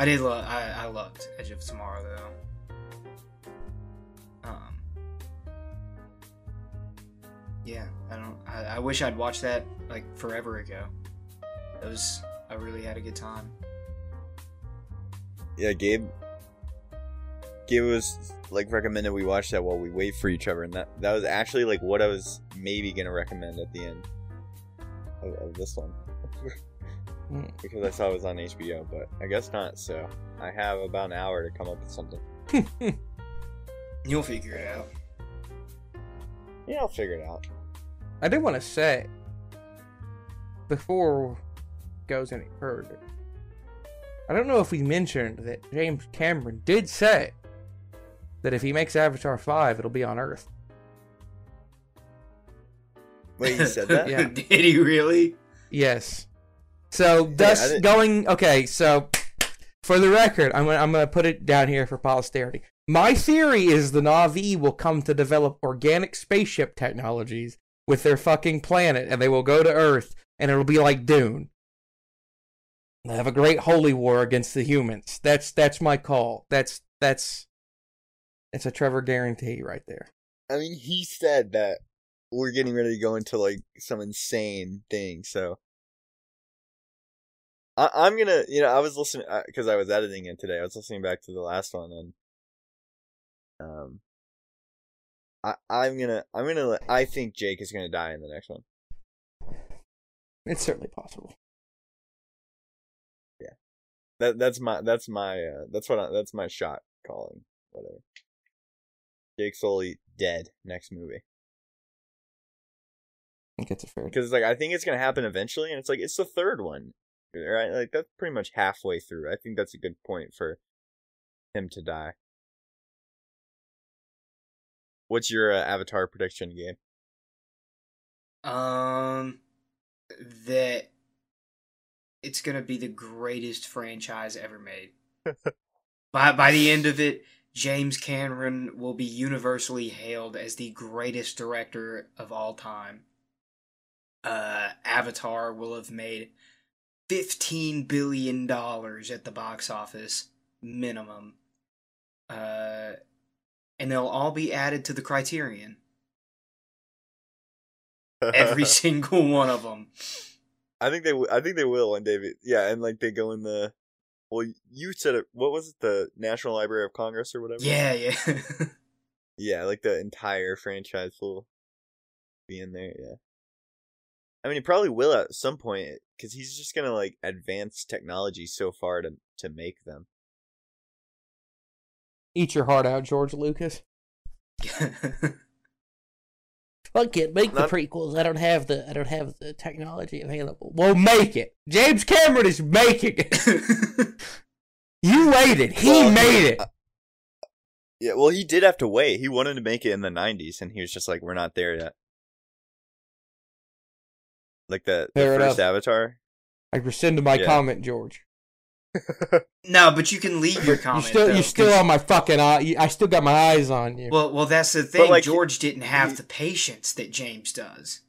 I did love. I, I loved Edge of Tomorrow though. Um. Yeah, I don't. I, I wish I'd watched that like forever ago. It was. I really had a good time. Yeah, Gabe. Gabe was like recommended we watch that while we wait for each other, and that that was actually like what I was maybe gonna recommend at the end of, of this one. Hmm. because I saw it was on HBO, but I guess not. So I have about an hour to come up with something. You'll figure it out. Yeah, I'll figure it out. I did want to say before goes any further. I don't know if we mentioned that James Cameron did say that if he makes Avatar 5, it'll be on Earth. Wait, you said that? Yeah. Did he really? Yes. So thus going okay, so for the record, I'm gonna I'm gonna put it down here for posterity. My theory is the Navi will come to develop organic spaceship technologies with their fucking planet, and they will go to Earth, and it'll be like Dune. They have a great holy war against the humans. That's that's my call. That's that's it's a Trevor guarantee right there. I mean, he said that we're getting ready to go into like some insane thing. So I, I'm gonna, you know, I was listening because I was editing it today. I was listening back to the last one, and um, I I'm gonna, I'm gonna, I think Jake is gonna die in the next one. It's certainly possible. Yeah, that that's my that's my uh, that's what I, that's my shot calling whatever. Jake Sully dead next movie. I think it's a fair. because it's like I think it's gonna happen eventually, and it's like it's the third one, right? Like that's pretty much halfway through. I think that's a good point for him to die. What's your uh, Avatar prediction, Gabe? Um, that it's gonna be the greatest franchise ever made. by by the end of it, James Cameron will be universally hailed as the greatest director of all time. Uh, Avatar will have made fifteen billion dollars at the box office minimum. Uh, and they'll all be added to the Criterion. Every single one of them. I think they, w- I think they will one day. but- Yeah, and like they go in the. Well, you said it. What was it? The National Library of Congress or whatever. Yeah, yeah. Yeah, like the entire franchise will be in there. Yeah. I mean, he probably will at some point because he's just gonna like advance technology so far to to make them. Eat your heart out, George Lucas. Fuck it, make Not- the prequels. I don't have the I don't have the technology available. Well, make it. James Cameron is making it. You waited. He Well, made it. uh, Yeah, well, he did have to wait. He wanted to make it in the '90s, and he was just like, "We're not there yet." Like the, the Fair first enough. Avatar. I rescinded my Yeah. comment, George. no, but you can leave your comment. You comment. still though, you still 'cause- on my fucking eye. you- I still got my eyes on you. Well, well, that's the thing. like, George didn't have he- the patience that James does.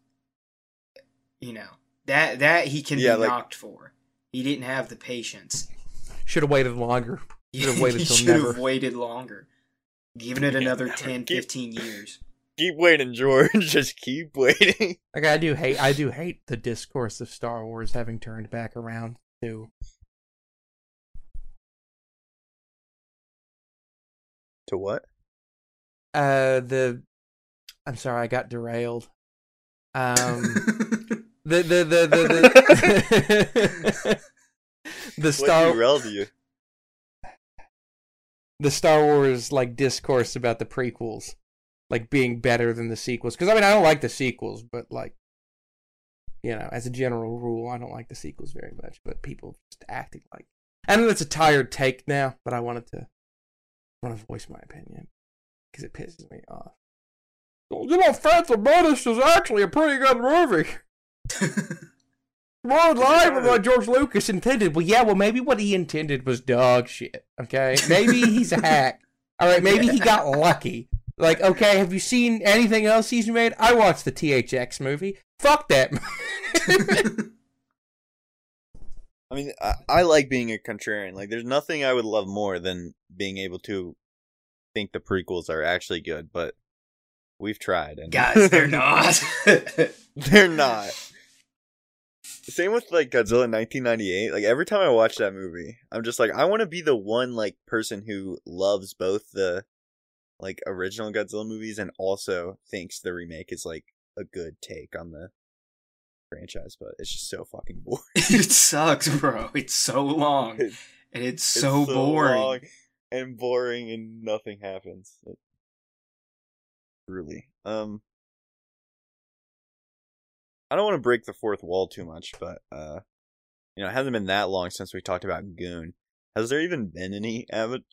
You know that that he can Yeah, be like- knocked for. He didn't have the patience. Should have waited longer. Should've waited he till should have waited longer. Given it another never. 10, Keep- 15 years. Keep waiting, George. just keep waiting. Like I do hate I do hate the discourse of Star Wars having turned back around to to what? uh the I'm sorry, I got derailed. Um the the the the the, the Star what derailed you? the Star Wars like discourse about the prequels like being better than the sequels because I mean I don't like the sequels but like you know as a general rule I don't like the sequels very much but people just acting like I know that's a tired take now but I wanted to want to voice my opinion because it pisses me off. You know, Phantom Menace is actually a pretty good movie. More line with what George Lucas intended. Well, yeah, well, maybe what he intended was dog shit. Okay, maybe he's a hack. All right, maybe he got lucky. Like, okay, have you seen anything else he's made? I watched the THX movie. Fuck that. I mean, I, I like being a contrarian. Like, there's nothing I would love more than being able to think the prequels are actually good, but we've tried. And Guys, they're not. they're not. Same with like Godzilla 1998. Like every time I watch that movie, I'm just like, I want to be the one like person who loves both the like original Godzilla movies and also thinks the remake is like a good take on the franchise. But it's just so fucking boring. it sucks, bro. It's so long. It- And it's It's so, boring. long and boring, and nothing happens. It- Truly, um, I don't want to break the fourth wall too much, but uh, you know, it hasn't been that long since we talked about Goon. Has there even been any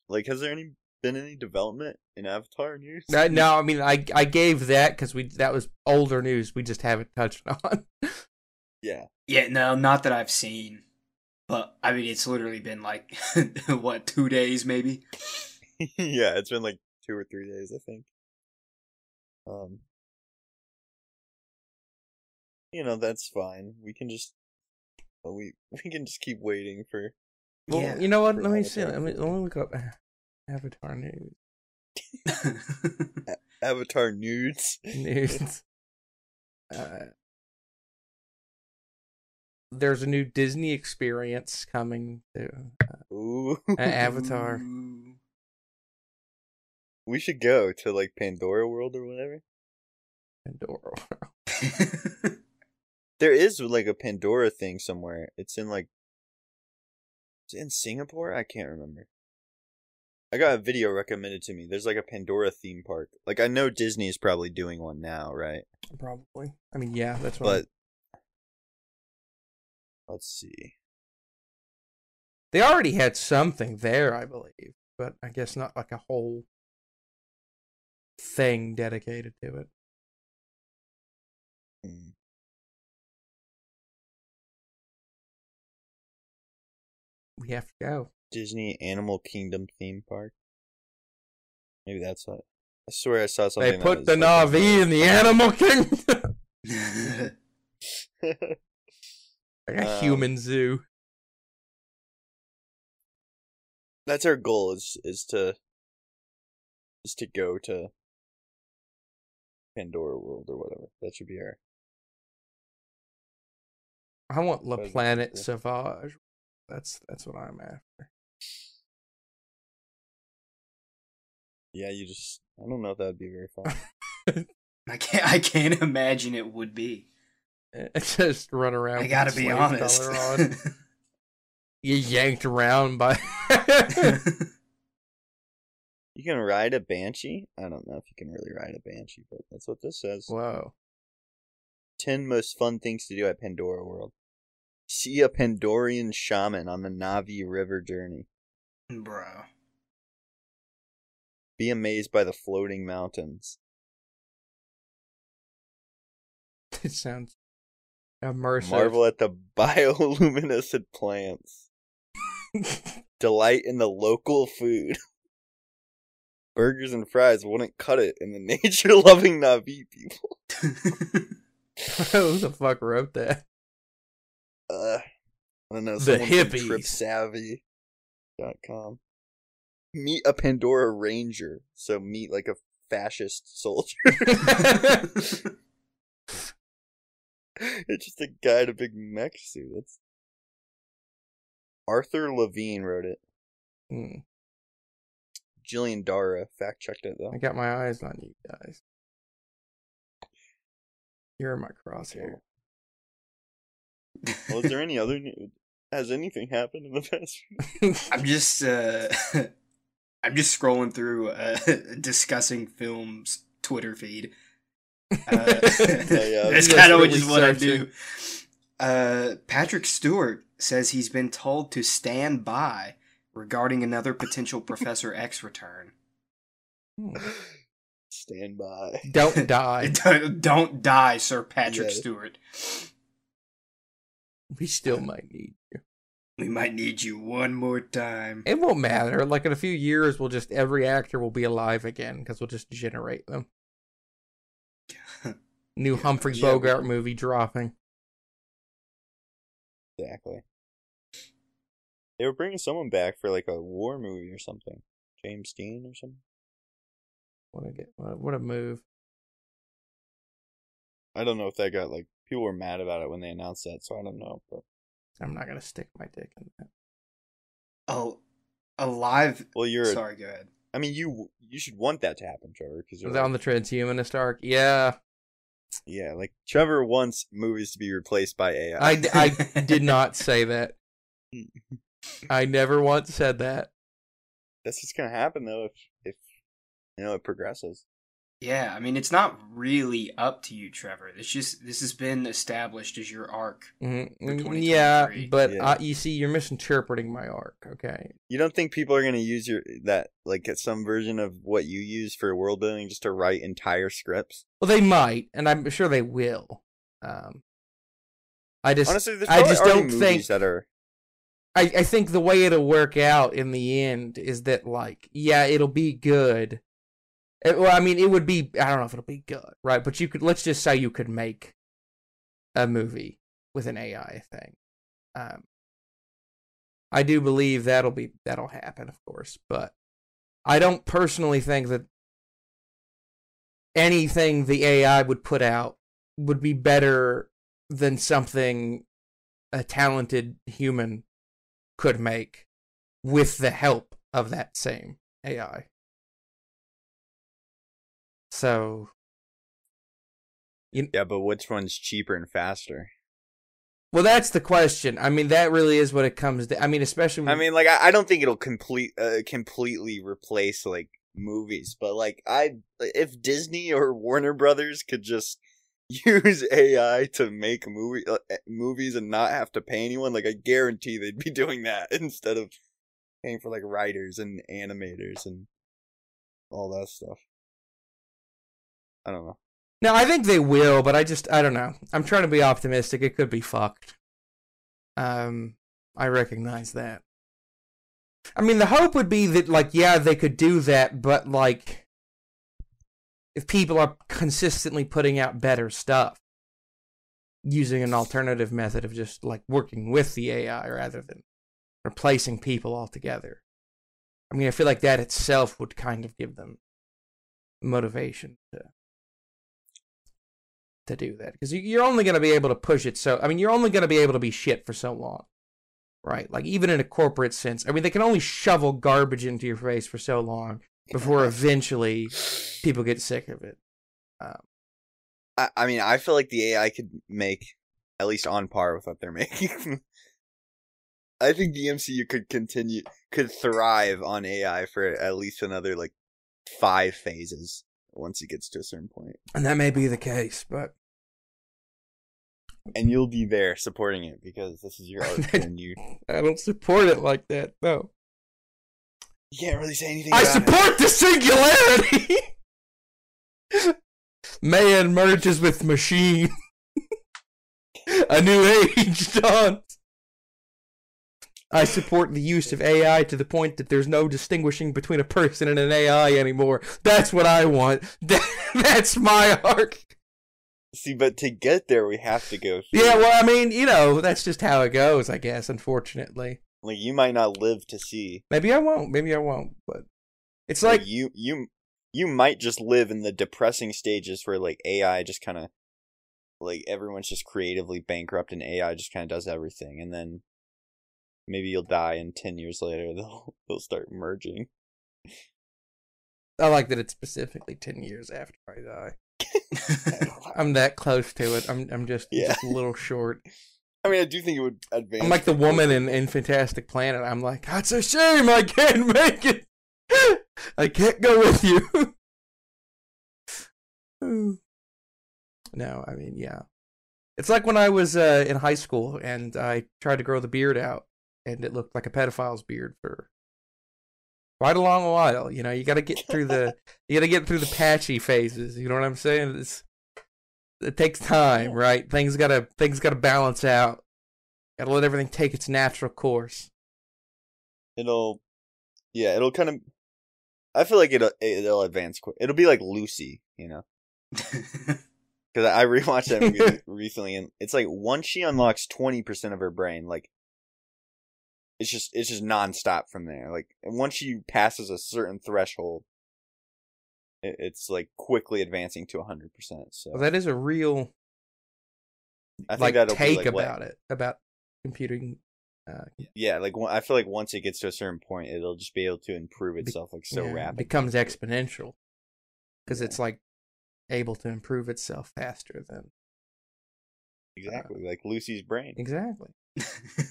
like has there any been any development in Avatar news? No, no, I mean I I gave that because we that was older news. We just haven't touched on. Yeah, Yeah, no, not that I've seen. But I mean, it's literally been like what two days, maybe. yeah, it's been like two or three days, I think. Um, you know that's fine. We can just we we can just keep waiting for Well, Yeah. you know what? Let me see. Let me, let me look up Avatar news. Avatar nudes. News. Uh, there's a new Disney experience coming to Ooh, uh, Avatar. we should go to like Pandora World or whatever. Pandora. World. There is like a Pandora thing somewhere. It's in like, it's in Singapore. I can't remember. I got a video recommended to me. There's like a Pandora theme park. Like I know Disney is probably doing one now, right? Probably. I mean, yeah, that's what. But let's see. they already had something there, I believe, but I guess not like a whole thing dedicated to it. Hmm. We have to go. Disney Animal Kingdom theme park. Maybe that's what. I swear I saw something. They put the like Navi in the Animal Kingdom. like a Um, human zoo. that's our goal is is to is to go to Pandora World or whatever. That should be our I want La Planète. Sauvage. That's that's what I'm after. Yeah, you just I don't know if that'd be very fun. I can't. I can't imagine it would be. Just run around. I gotta the be honest. on. you yanked around by. you can ride a banshee? I don't know if you can really ride a banshee, but that's what this says. Whoa. Ten most fun things to do at Pandora World. See a Pandorian shaman on the Navi River journey. Bro. Be amazed by the floating mountains. It sounds immersive. Marvel at the bioluminescent plants. Delight in the local food. Burgers and fries wouldn't cut it in the nature loving Navi people. Who the fuck wrote that? Uh, I don't know. The hippies. TripSavvy.com. Meet a Pandora Ranger. So meet like a fascist soldier. it's just a guy in a big mech suit. That's Arthur Levine wrote it. Hmm, Jillian Dara fact checked it though. I got my eyes on you guys. You're in my crosshair. Well, is there any other news? Has anything happened in the past? I'm just. uh I'm just scrolling through uh, discussing films Twitter feed. Uh, yeah, that's kind of really which what I do. Uh, Patrick Stewart says he's been told to stand by regarding another potential Professor X return. Hmm. Stand by. Don't die. Don't, don't die, Sir Patrick Yeah. Stewart. We still might need you. We might need you one more time. It won't matter. Like in a few years, we'll just every actor will be alive again because we'll just generate them. New Yeah, Humphrey yeah, Bogart can- movie dropping. Exactly. They were bringing someone back for like a war movie or something. James Dean or something. What a get, what a move. I don't know if that got like people were mad about it when they announced that, so I don't know. But I'm not gonna stick my dick in that. Oh, alive. well, you're. Sorry, go ahead. I mean, you you should want that to happen, Trevor, because Was that on the transhumanist arc? Yeah, yeah, like Trevor wants movies to be replaced by AI. I, I did not say that. I never once said that. That's what's gonna happen though if if you know it progresses. Yeah, I mean it's not really up to you, Trevor. It's just this has been established as your arc. Mhm. For Mm, Yeah, but Yeah. Uh, you see, you're misinterpreting my arc. Okay, You don't think people are gonna use your that like get some version of what you use for world building just to write entire scripts? well, they might, and I'm sure they will. Um, I just, Honestly, there's I probably just don't movies think- that are. I, I think the way it'll work out in the end is that like yeah it'll be good Uh, well i mean it would be i don't know if it'll be good right but you could let's just say you could make a movie with an ai thing um i do believe that'll be that'll happen of course but i don't personally think that anything the ai would put out would be better than something a talented human could make with the help of that same AI. So, Yeah, but which one's cheaper and faster? well, that's the question. I mean, that really is what it comes to. I mean, especially. I mean, like I, I don't think it'll complete uh, completely replace like movies, but like I if Disney or Warner Brothers could just use AI to make movie uh, eh, movies and not have to pay anyone, like I guarantee they'd be doing that instead of paying for like writers and animators and all that stuff. I don't know. no, I think they will, but I just I don't know. I'm trying to be optimistic. It could be fucked. Um, I recognize that. I mean, the hope would be that, like, yeah, they could do that, but like, if people are consistently putting out better stuff using an alternative method of just like working with the AI rather than replacing people altogether. I mean, I feel like that itself would kind of give them motivation to to do that because you're only going to be able to push it so i mean you're only going to be able to be shit for so long right? Like even in a corporate sense i mean they can only shovel garbage into your face for so long before eventually people get sick of it. Um, I, I mean, I feel like the AI could make at least on par with what they're making. I think the MCU could continue, could thrive on AI for at least another like five phases once it gets to a certain point, and that may be the case but and you'll be there supporting it because this is your art and you i don't support it like that no you can't really say anything. i about it. support the singularity man merges with machine a new age dawns I support the use of AI to the point that there's no distinguishing between a person and an AI anymore. That's what I want. That's my arc. See, but to get there, we have to go. Through. Yeah, well, I mean, you know, that's just how it goes, I guess, unfortunately. like you might not live to see. Maybe I won't. Maybe I won't. But it's Like, like, you, you, you might just live in the depressing stages where like AI just kind of, like everyone's just creatively bankrupt and AI just kind of does everything, and then maybe you'll die, and ten years later they'll they'll start merging. I like that it's specifically 10 years after I die. I'm that close to it. I'm I'm just, Yeah. just a little short. I mean, I do think it would advance. I'm like the woman in, in Fantastic Planet. I'm like, that's a shame I can't make it. I can't go with you. no, I mean, yeah. It's like when I was uh, in high school and I tried to grow the beard out, and it looked like a pedophile's beard for quite a long while. You know, you got to get through the you got to get through the patchy phases. You know what I'm saying? It's, it takes time, right? Things gotta things gotta balance out. Gotta let everything take its natural course. it'll, yeah, it'll kind of. I feel like it'll it'll advance quick. It'll be like Lucy, you know. Because I rewatched that movie recently, and it's like once she unlocks twenty percent of her brain, like it's just it's just nonstop from there. Like once she passes a certain threshold, it, it's like quickly advancing to hundred percent. So Well, that is a real I think like take like, what- about it about computing. Uh, Yeah, like I feel like once it gets to a certain point, it'll just be able to improve itself like so yeah, rapidly. becomes exponential because Yeah. it's like able to improve itself faster than exactly uh, like Lucy's brain. exactly.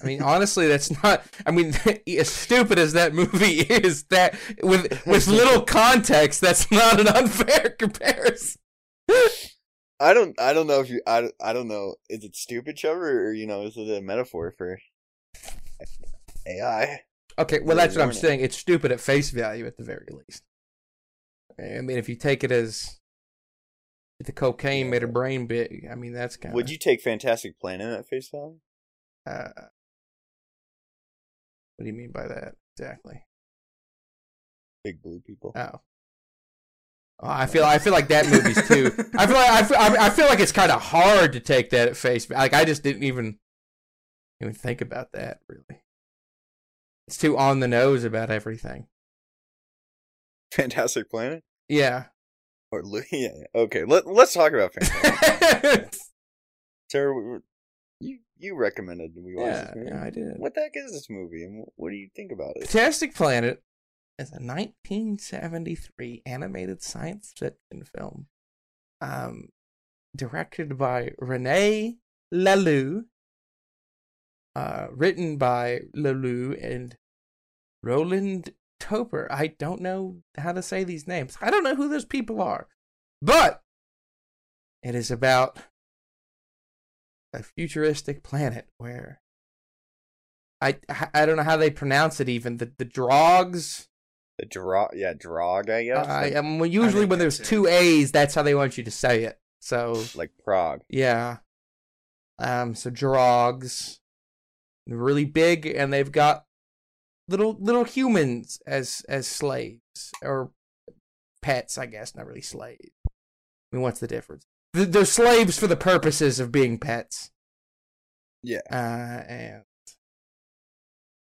I mean, honestly, that's not. I mean, as stupid as that movie is, that with with little context, that's not an unfair comparison. I don't I don't know if you I, don't- I don't know is it stupid Trevor or you know is it a metaphor for AI? Okay, well, that's what I'm saying. It's stupid at face value, at the very least. I mean, if you take it as the cocaine made her brain big, I mean, that's kind of. Would you take Fantastic Planet at face value? Uh, what do you mean by that exactly? Big blue people. Oh. Oh, I feel I feel like that movie's too. I feel like I feel, I I feel like it's kind of hard to take that at face value. Like I just didn't even even think about that really. It's too on the nose about everything. Fantastic Planet Yeah. Or yeah. Okay, let let's talk about Fantastic. Sarah, you you recommended we watch yeah, this movie. yeah, I did. What the heck is this movie, and what do you think about it? Fantastic Planet is a 1973 animated science fiction film, um, directed by Rene Laloux, uh, written by Laloux and Roland Topor. I don't know how to say these names. I don't know who those people are, but it is about a futuristic planet where I I don't know how they pronounce it even the the drogs. The draw, yeah, drog, I guess. I like, um, well, usually think when there's two A's, that's how they want you to say it. So like Prague. yeah, um, so drogs, really big, and they've got little little humans as as slaves or pets, I guess, not really slaves. I mean, what's the difference? They're slaves for the purposes of being pets. Yeah. Uh, and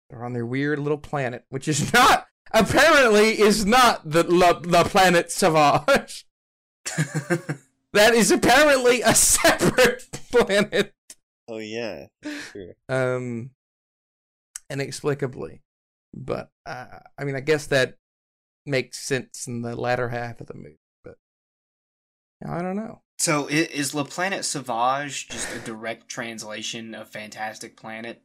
they're on their weird little planet, which is not apparently is not the la, the planet Savage. That is apparently a separate planet. Oh yeah. Sure. Um, inexplicably, but uh, I mean, I guess that makes sense in the latter half of the movie. But I don't know. so is La Planète Sauvage just a direct translation of Fantastic Planet?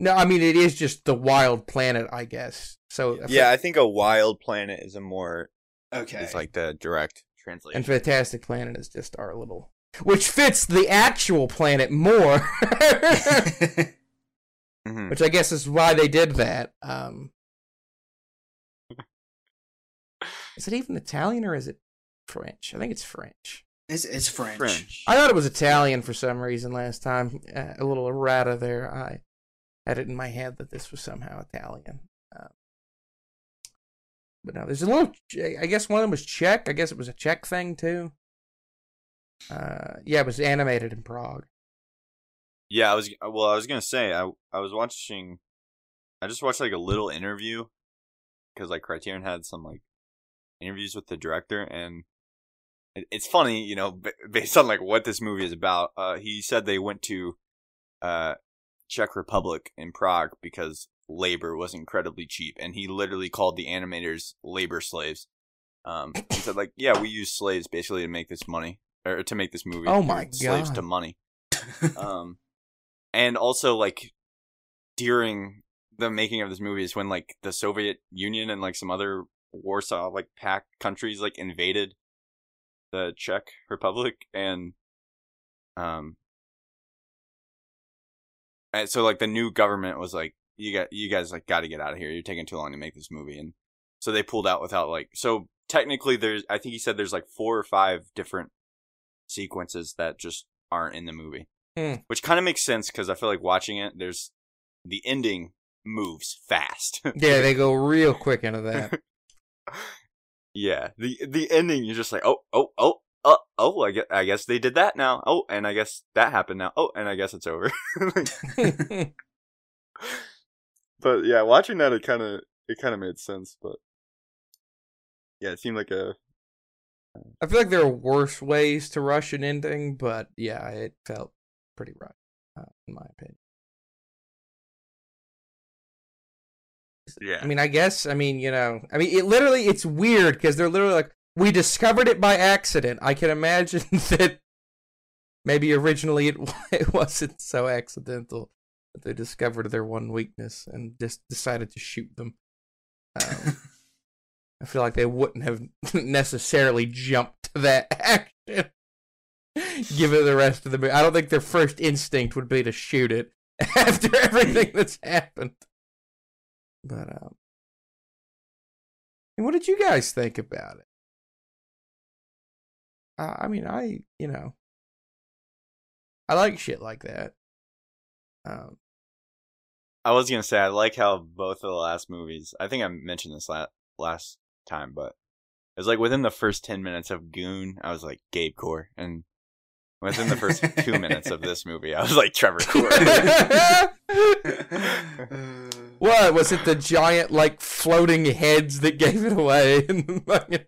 No, I mean it is just the wild planet, I guess. So Yeah, I think a wild planet is a more Okay. it's like the direct translation. and Fantastic Planet is just our little, which fits the actual planet more. Mhm. which I guess is why they did that. Um, is it even Italian or is it French? I think it's French. it's it's French. French. I thought it was Italian for some reason last time. Uh, a little errata there. I had it in my head that this was somehow Italian. Um, but no, there's a little. I guess one of them was Czech. I guess it was a Czech thing too. Uh, yeah, it was animated in Prague. Yeah, I was well. I was gonna say I I was watching. I just watched like a little interview because like Criterion had some like interviews with the director, and it, it's funny, you know, b- based on like what this movie is about. Uh, he said they went to uh Czech Republic in Prague because labor was incredibly cheap, and he literally called the animators labor slaves. Um, he said like, yeah, we use slaves basically to make this money or to make this movie. Oh my slaves to money um and also like during the making of this movie is when like the soviet union and like some other warsaw like pact countries like invaded the czech republic and um and so like the new government was like you got you guys like got to get out of here. You're taking too long to make this movie. And so they pulled out without like so technically there's i think he said there's like four or five different sequences that just aren't in the movie Hmm. which kind of makes sense because i feel like watching it there's the ending moves fast Yeah, they go real quick into that. yeah the the ending you're just like oh oh oh uh, oh I guess, I guess they did that now oh and i guess that happened now oh and i guess it's over but yeah, watching that, it kind of it kind of made sense. But yeah, it seemed like a I feel like there are worse ways to rush an ending, but yeah, it felt pretty rough, uh, in my opinion. Yeah. I mean, I guess, I mean, you know, I mean, it literally, it's weird because they're literally like, we discovered it by accident. I can imagine that maybe originally it, it wasn't so accidental that they discovered their one weakness and just decided to shoot them. Um, I feel like they wouldn't have necessarily jumped to that action. Given the rest of the movie, I don't think their first instinct would be to shoot it after everything that's happened. But um, and what did you guys think about it? Uh, I mean, I you know, I like shit like that. Um, I was gonna say I like how both of the last movies. I think I mentioned this last last time, but it was like within the first ten minutes of Goon, I was like Gabe Core, and within the first two minutes of this movie, I was like Trevor Core. what was it? The giant like floating heads that gave it away, and fucking-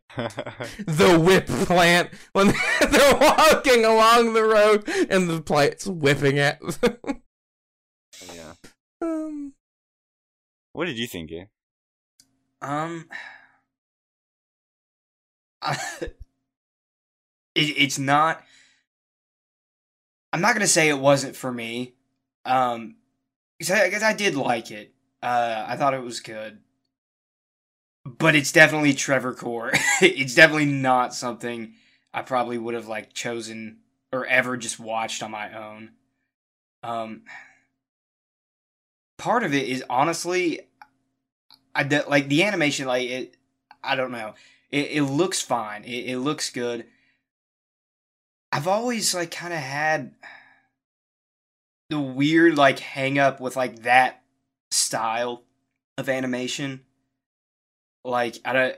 the whip plant when they're walking along the road and the plant's whipping at them. yeah. um, What did you think, Gabe? Um, it, it's not. I'm not gonna say it wasn't for me. Um, 'cause I, I guess I did like it. Uh, I thought it was good, but it's definitely Trevor Core. it's definitely not something I probably would have like chosen or ever just watched on my own. Um, part of it is honestly I de- like the animation, like it. I don't know. It, it looks fine. It, it looks good. I've always like kind of had the weird like hang up with like that style of animation. Like I don't.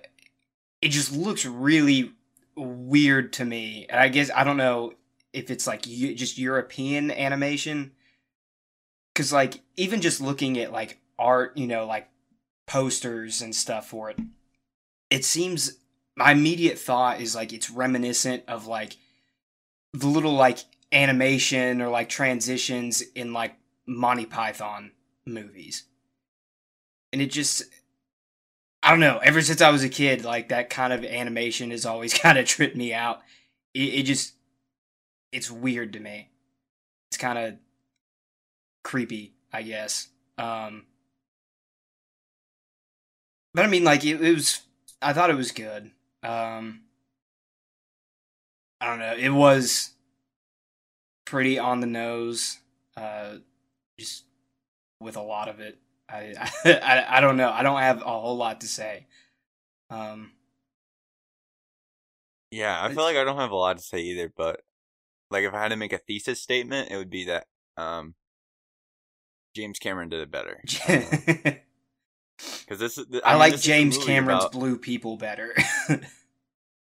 It just looks really weird to me, and I guess I don't know if it's like just European animation. Cause like even just looking at like art, you know, like posters and stuff for it. It seems my immediate thought is like it's reminiscent of like the little like animation or like transitions in like Monty Python movies. And it just I don't know, ever since I was a kid, like that kind of animation has always kind of tripped me out. It, it just it's weird to me. It's kind of creepy, I guess. Um but I mean, like it, it was. I thought it was good. Um, I don't know. It was pretty on the nose. Uh, just with a lot of it. I, I I don't know. I don't have a whole lot to say. Um, Yeah, I feel like I don't have a lot to say either, but like if I had to make a thesis statement, it would be that um James Cameron did it better. Because this is, I, mean, like this James Cameron's about- Blue People better.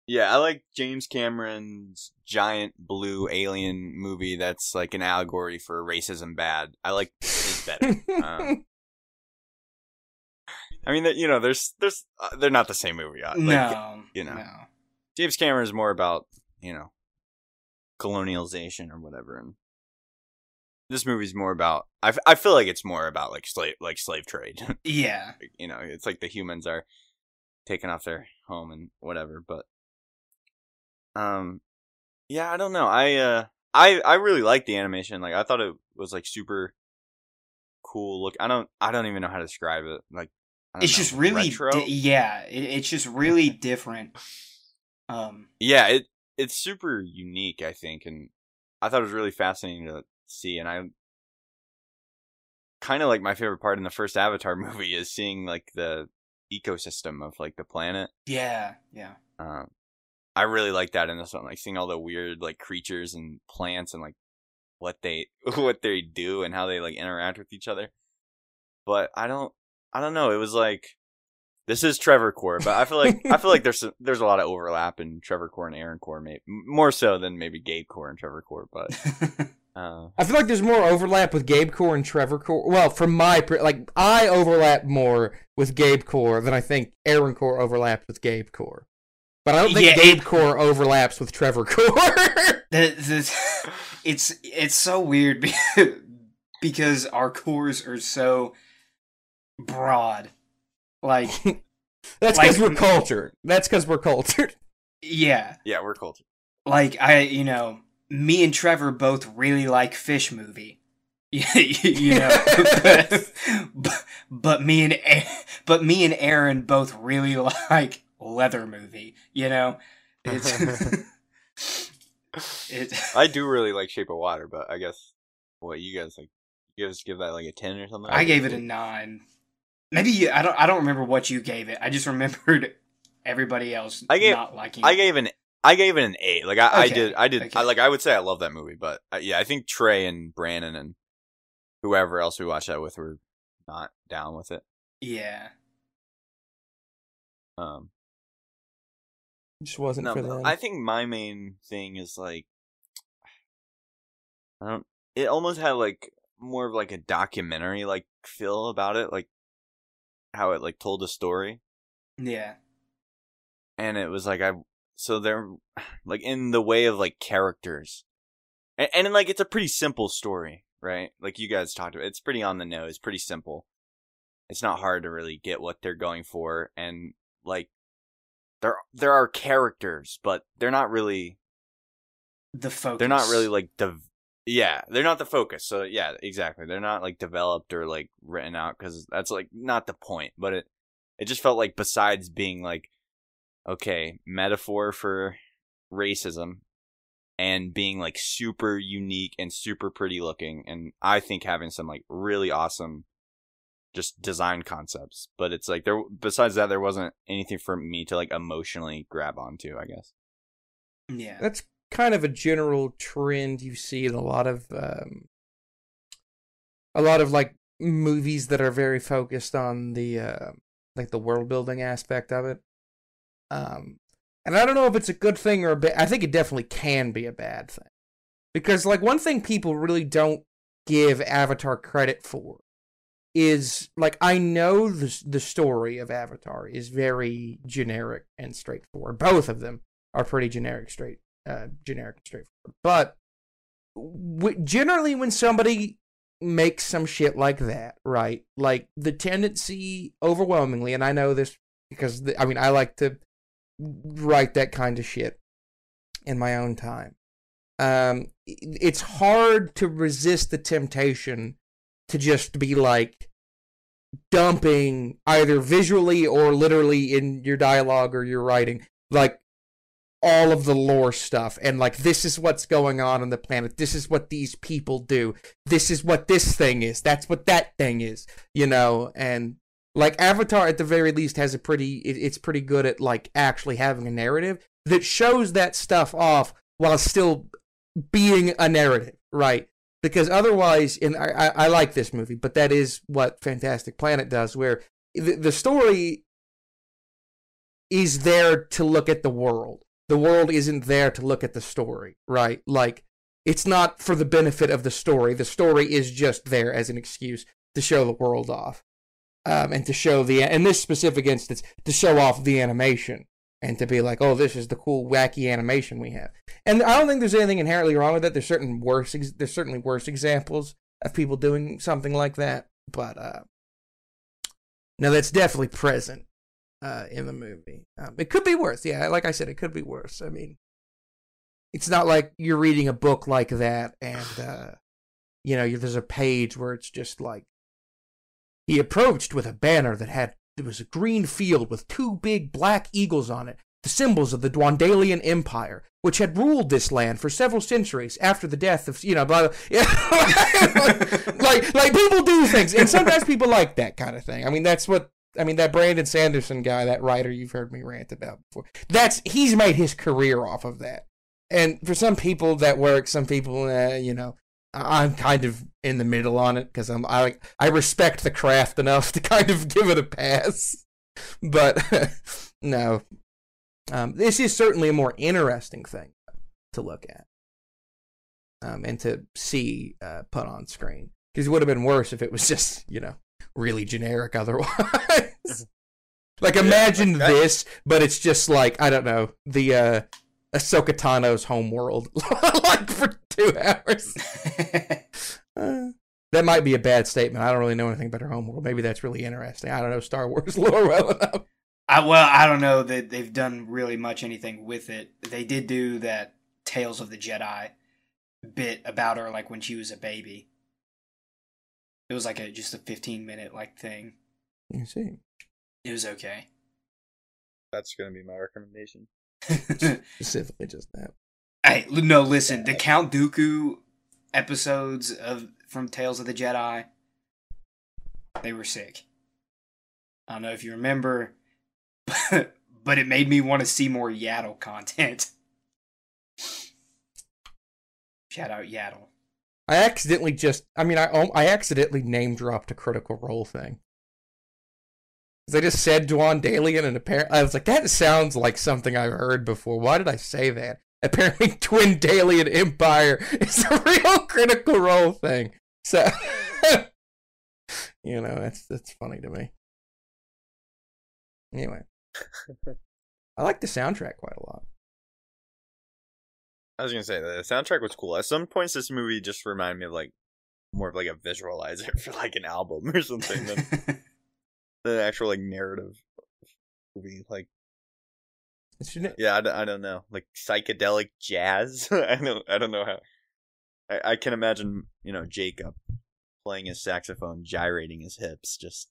Yeah, I like James Cameron's giant blue alien movie that's like an allegory for racism bad. I like his better. Um, I mean, you know, there's there's uh, they're not the same movie. uh, Like, no, you know. no. James Cameron is more about you know colonialization or whatever, and this movie's more about. I, f- I feel like it's more about like slave like slave trade. Yeah, you know, it's like the humans are taking off their home and whatever. But um, yeah, I don't know. I uh, I I really like the animation. Like I thought it was like super cool. Look, I don't I don't even know how to describe it. Like it's know, just really di- yeah. It, it's just really different. Um, yeah, it it's super unique. I think, and I thought it was really fascinating to see. And I kind of like my favorite part in the first Avatar movie is seeing like the ecosystem of like the planet. yeah, yeah. Um, I really like that in this one, like seeing all the weird like creatures and plants and like what they what they do and how they like interact with each other. But I don't, I don't know. It was like this is Trevor Core, but I feel like I feel like there's some, there's a lot of overlap in Trevor Core and Aaron Core, maybe more so than maybe Gabe Core and Trevor Core. But Uh, I feel like there's more overlap with Gabe Core and Trevor Core. Well, from my like, I overlap more with Gabe Core than I think Aaron Core overlapped with Gabe Core. But I don't think Yeah, Gabe it- Core overlaps with Trevor Core. The, the, it's it's so weird be- because our cores are so broad. Like, That's Like- because we're cultured. That's because we're cultured. yeah, yeah, we're cultured. like I, you know, me and Trevor both really like Fish movie. you know, but, but, but me and but me and Aaron both really like Leather movie. You know, it's it. I do really like Shape of Water, but I guess what you guys like, you guys give that like a ten or something. I gave it a nine. Maybe you, I don't. I don't remember what you gave it. I just remembered everybody else I gave- not liking. I it. gave an I gave it an eight. Like I, I did, I did. okay. I, like I would say I love that movie, but uh, yeah, I think Trey and Brandon and whoever else we watched that with were not down with it. Yeah, Um, Just wasn't no, for them. I think my main thing is like, I don't. It almost had like more of like a documentary like feel about it, like how it like told a story. yeah, and it was like I so they're like in the way of like characters, and, and like it's a pretty simple story, right? Like you guys talked about, it's pretty on the nose, pretty simple. It's not hard to really get what they're going for, and like there there are characters, but they're not really the focus. they're not really like the yeah they're not the focus. So yeah, exactly, they're not like developed or like written out because that's like not the point. But it it just felt like besides being like okay metaphor for racism and being like super unique and super pretty looking and i think having some like really awesome just design concepts but it's like there besides that there wasn't anything for me to like emotionally grab onto i guess Yeah, That's kind of a general trend you see in a lot of um, a lot of like movies that are very focused on the uh, like the world building aspect of it. Um, and I don't know if it's a good thing or a bad. I think it definitely can be a bad thing because like one thing people really don't give Avatar credit for is like I know the the story of Avatar is very generic and straightforward. Both of them are pretty generic, straight, uh, generic straightforward. But w- generally, when somebody makes some shit like that, right? Like the tendency, overwhelmingly, and I know this because the, I mean I like to write that kind of shit in my own time. Um, it's hard to resist the temptation to just be like dumping either visually or literally in your dialogue or your writing like all of the lore stuff and like this is what's going on on the planet. This is what these people do. This is what this thing is. That's what that thing is you know? And like avatar at the very least has a pretty it, it's pretty good at like actually having a narrative that shows that stuff off while still being a narrative right because otherwise and I, I, like this movie but that is what fantastic planet does where the, the story is there to look at the world. The world isn't there to look at the story right? Like it's not for the benefit of the story. The story is just there as an excuse to show the world off um, and to show the in this specific instance to show off the animation and to be like oh this is the cool wacky animation we have. And i don't think there's anything inherently wrong with that. There's certain worse there's certainly worse examples of people doing something like that but uh no that's definitely present uh in the movie. Um, it could be worse. Yeah like i said it could be worse. I mean it's not like you're reading a book like that and uh you know there's a page where it's just like he approached with a banner that had there was a green field with two big black eagles on it, the symbols of the Dwandalian Empire, which had ruled this land for several centuries after the death of you know blah, blah. Yeah. like like people do things, and sometimes people like that kind of thing. I mean that's what I mean that Brandon Sanderson guy, that writer you've heard me rant about before. That's he's made his career off of that. And for some people that works, some people, uh, you know, I'm kind of in the middle on it because I'm I like I respect the craft enough to kind of give it a pass. But no, um, this is certainly a more interesting thing to look at. um, and to see uh, put on screen. Because it would have been worse if it was just you know really generic otherwise. like Yeah, imagine like this, but it's just like I don't know the uh, Ahsoka Tano's homeworld, like for two hours. Uh, that might be a bad statement. I don't really know anything about her homeworld. Maybe that's really interesting. I don't know Star Wars lore well enough. I well, I don't know that they've done really much anything with it. They did do that Tales of the Jedi bit about her, like when she was a baby. It was like a just a fifteen minute like thing. You see, It was okay. That's gonna be my recommendation. Specifically just that. hey, no, listen. The Count Dooku episodes of from Tales of the Jedi, they were sick. I don't know if you remember, but, but it made me want to see more Yaddle content. Shout out Yaddle. I accidentally just, I mean, I um, I accidentally name dropped a critical role thing. 'Cause I just said Dwan Dalian, and apparently I was like, that sounds like something I've heard before. Why did I say that? Apparently, Dwendalian Empire is a real critical role thing. So, you know, that's that's funny to me. Anyway, I like the soundtrack quite a lot. I was gonna say the soundtrack was cool. At some points, this movie just reminded me of like more of like a visualizer for like an album or something than an actual like narrative movie. Like, It's, you know- yeah, I, d- I don't know, like psychedelic jazz. I don't I don't know how. I, I can imagine you know Jacob playing his saxophone, gyrating his hips, just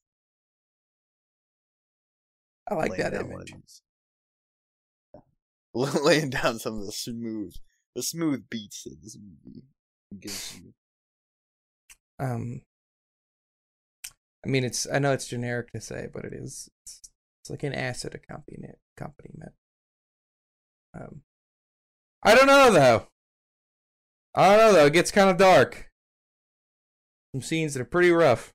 I like that of image. Yeah. laying down some of the smooth, the smooth beats that this movie gives you. um i mean it's i know it's generic to say but it is it's, it's like an acid accompaniment accompaniment um i don't know though. I don't know though. It gets kind of dark. Some scenes that are pretty rough.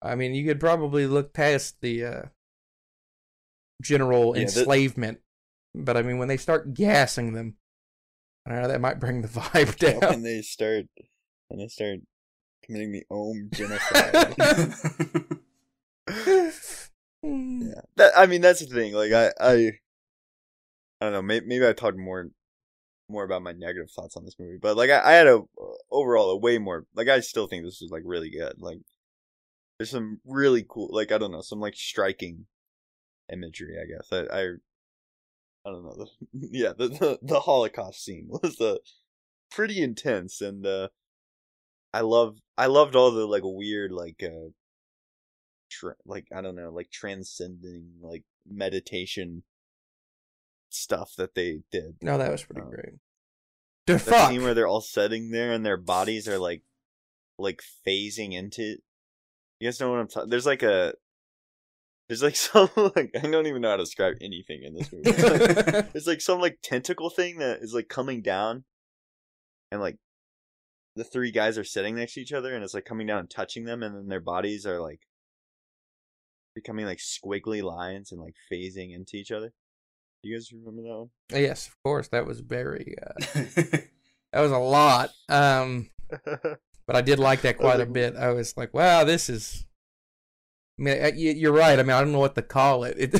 I mean you could probably look past the uh general Yeah, that- enslavement but i mean when they start gassing them i don't know that might bring the vibe down. when they start when they start committing the Om genocide. Hmm. yeah, that I mean that's the thing. Like I I I don't know. Maybe, maybe I talked more more about my negative thoughts on this movie, but like I, I had a overall a way more like I still think this was like really good. Like there's some really cool like I don't know some like striking imagery. I guess I I, I don't know. The, yeah, the, the the Holocaust scene was uh pretty intense and uh I love I loved all the like weird like uh tra- like I don't know like transcending like meditation stuff that they did. No, that was pretty Um, great. The fuck. scene where they're all sitting there and their bodies are like like phasing into You guys know what I'm talking There's like a there's like some like I don't even know how to describe anything in this movie. There's like some like tentacle thing that is like coming down and like the three guys are sitting next to each other and it's like coming down and touching them and then their bodies are like becoming like squiggly lines and like phasing into each other. Do you guys remember that one? yes, of course. That was very. Uh, that was a lot. Um, but I did like that quite a bit. I was like, wow, this is. I mean, uh, you- you're right. I mean, I don't know what to call it. it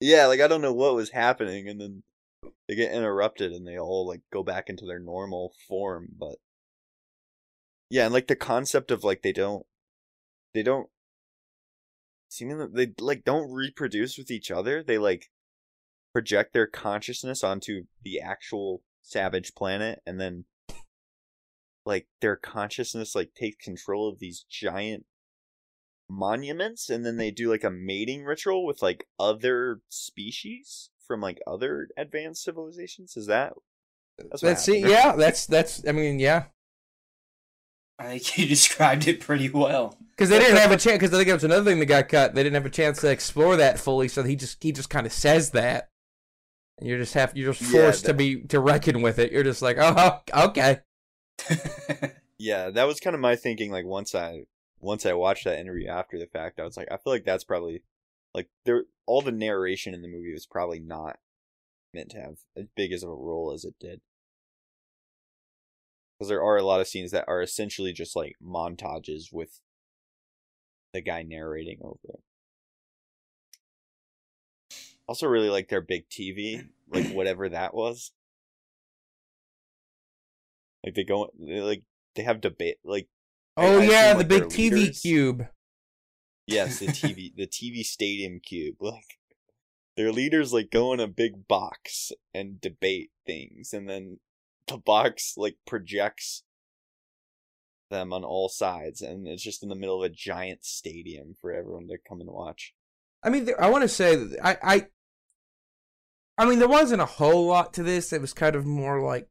yeah, like I don't know what was happening and then they get interrupted and they all like go back into their normal form, but yeah, and like the concept of like they don't they don't seeming that they like don't reproduce with each other. They like project their consciousness onto the actual savage planet and then like their consciousness like takes control of these giant monuments and then they do like a mating ritual with like other species from like other advanced civilizations is that that's what that's it. Yeah, that's that's. I mean, yeah, I think you described it pretty well. because they didn't have a chance. Because I think that was another thing that got cut. They didn't have a chance to explore that fully. So he just he just kind of says that, and you're just have you're just Yeah, forced to be to reckon with it. You're just like, oh, oh okay. yeah that was kind of my thinking like once i once i watched that interview after the fact i was like i feel like that's probably like there all the narration in the movie was probably not meant to have as big as of a role as it did because there are a lot of scenes that are essentially just like montages with the guy narrating over it. Also, really like their big TV, like whatever that was. Like they go, they, like they have debate, like Oh I yeah, the like, big TV leaders- cube. Yes, the TV, the TV stadium cube. Like their leaders like go in a big box and debate things, and then the box like projects them on all sides, and it's just in the middle of a giant stadium for everyone to come and watch. I mean, I want to say that I, I, I mean, there wasn't a whole lot to this. It was kind of more like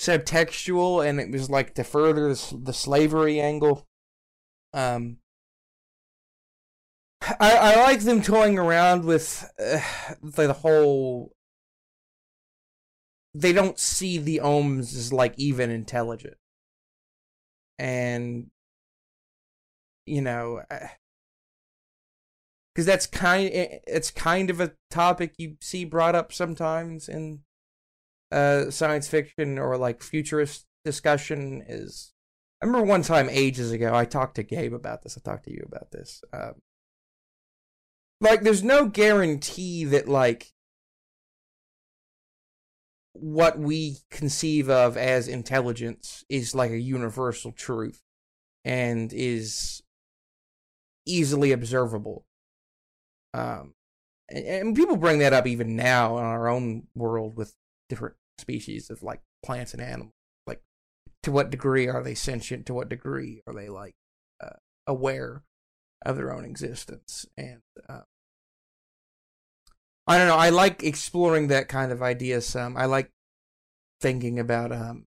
subtextual, and it was like to further the slavery angle. Um, I I like them toying around with uh, the whole. They don't see the Oms as like even intelligent, and you know. Because that's kind it's kind of a topic you see brought up sometimes in uh science fiction or like futurist discussion is I remember one time ages ago I talked to Gabe about this I talked to you about this um like there's no guarantee that like what we conceive of as intelligence is like a universal truth and is easily observable um, and, and people bring that up even now in our own world with different species of like plants and animals. To what degree are they sentient? To what degree are they like uh, aware of their own existence? And uh, I don't know. I like exploring that kind of idea. Some I like thinking about um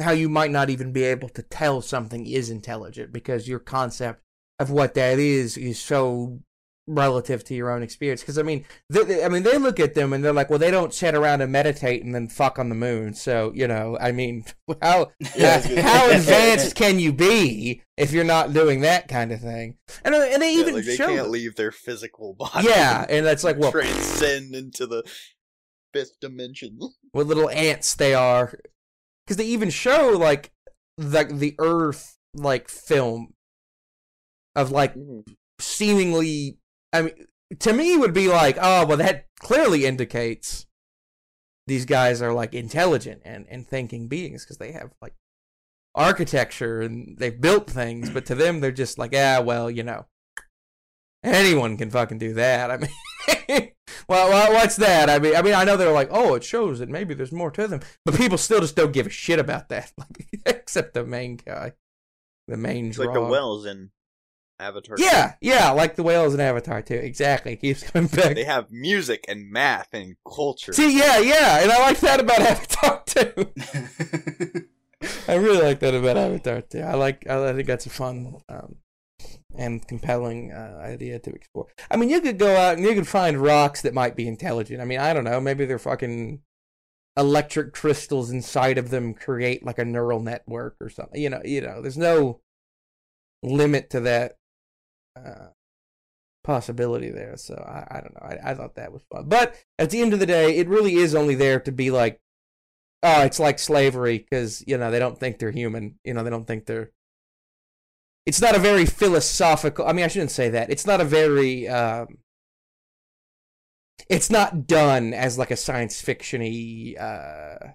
how you might not even be able to tell something is intelligent because your concept of what that is is so relative to your own experience. Because I mean, they, they- I mean, they look at them and they're like, well, they don't sit around and meditate and then fuck on the moon. So you know, I mean, how Yeah, I was gonna how advanced can you be if you're not doing that kind of thing? And uh, and they Yeah, even like they can't leave their physical body. yeah, and that's like, well, transcend into the fifth dimension. what little ants they are because they even show like the the earth like film of like seemingly i mean to me would be like oh well that clearly indicates these guys are like intelligent and and thinking beings because they have like architecture and they've built things but to them they're just like ah well you know anyone can fucking do that. I mean well, what's that? I mean i mean i know they're like oh it shows that maybe there's more to them but people still just don't give a shit about that like, except the main guy the main It's like the wells in Avatar. yeah yeah like the whales in avatar too exactly keeps coming back They have music and math and culture. see yeah yeah and i like that about avatar too I really like that about Avatar too. I like. I think that's a fun um, and compelling uh, idea to explore. I mean, you could go out and you could find rocks that might be intelligent. I mean, I don't know. Maybe they're fucking electric crystals inside of them create like a neural network or something. You know. You know. There's no limit to that uh, possibility there. So I, I don't know. I, I thought that was fun. But at the end of the day, it really is only there to be like oh, it's like slavery because you know they don't think they're human. You know they don't think they're. It's not a very philosophical. I mean, I shouldn't say that. It's not a very. Um, it's not done as like a science fictiony, uh,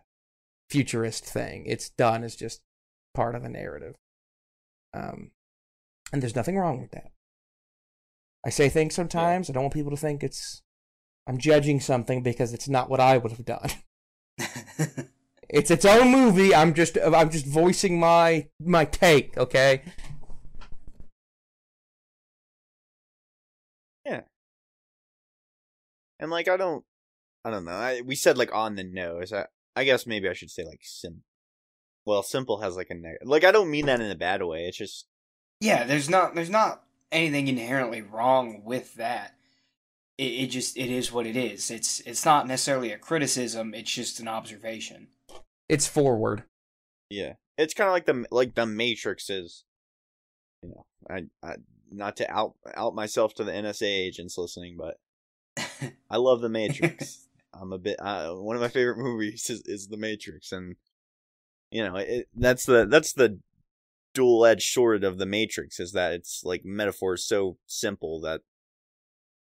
futurist thing. It's done as just part of the narrative. Um, and there's nothing wrong with that. I say things sometimes. I don't want people to think it's. I'm judging something because it's not what I would have done. It's its own movie. I'm just I'm just voicing my my take, okay? Yeah. And like I don't, I don't know. I, we said like on the nose. I, I guess maybe I should say like sim. Well, simple has like a neg- like I don't mean that in a bad way. It's just yeah, there's not there's not anything inherently wrong with that. It, it just it is what it is. It's it's not necessarily a criticism. It's just an observation. It's forward. yeah. It's kind of like the like the Matrix is. You know, I, I not to out out myself to the NSA agents listening, but I love the Matrix. I'm a bit. Uh, one of my favorite movies is, is The Matrix, and you know, it, that's the that's the dual edged sword of The Matrix is that it's like metaphor is so simple that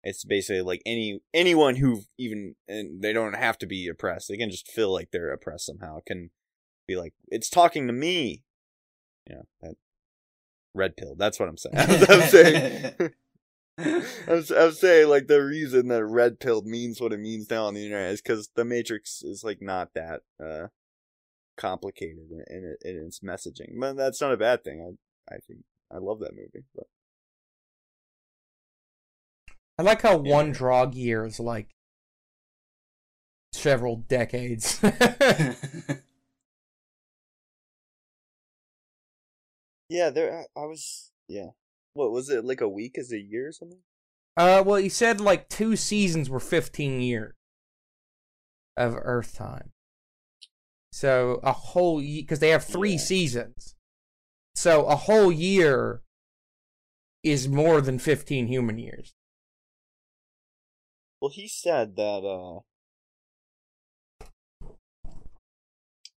it's basically like any anyone who even and they don't have to be oppressed. They can just feel like they're oppressed somehow. Can be like it's talking to me. You know, that red pill. That's what I'm saying. I'm saying. I'm, I'm saying like the reason that red pill means what it means now on the internet is because the Matrix is like not that uh complicated in, in, in its messaging, but that's not a bad thing. I I think I love that movie. But I like how Yeah. one Draag year is like several decades. yeah, there I, I was yeah. What was it like a week as a year or something? uh, well, he said like two seasons were 15 years of Earth time. So a whole year, because they have three Yeah. seasons. So a whole year is more than 15 human years. Well, he said that uh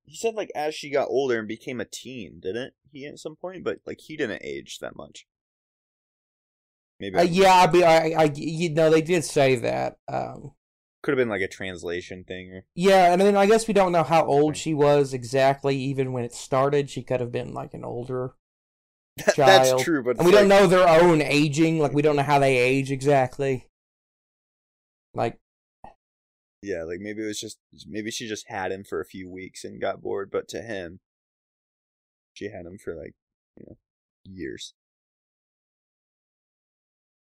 he said like as she got older and became a teen, didn't he at some point? But like he didn't age that much. Maybe Uh, yeah, I, be, I, I, you know, they did say that. Um, could have been like a translation thing Yeah, and then I guess we don't know how old she was exactly. Even when it started, she could have been like an older, That- Child. that's true. But and we it's don't know their own aging. Like we don't know how they age exactly. Like Yeah, like maybe it was just maybe she just had him for a few weeks and got bored, but to him, she had him for like you know years.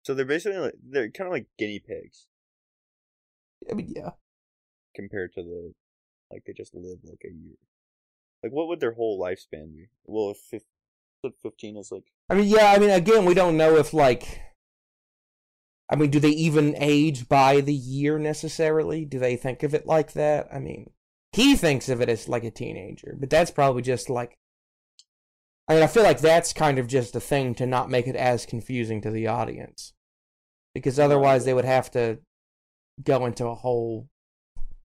So they're basically like they're kind of like guinea pigs I mean, yeah, compared to the like they just live like a year. Like what would their whole lifespan be? Well, if fif- if fifteen is like I mean, yeah. I mean, again, we don't know if like. I mean, do they even age by the year necessarily? Do they think of it like that? I mean, he thinks of it as like a teenager, but that's probably just like. I mean, I feel like that's kind of just a thing to not make it as confusing to the audience, because otherwise they would have to go into a whole,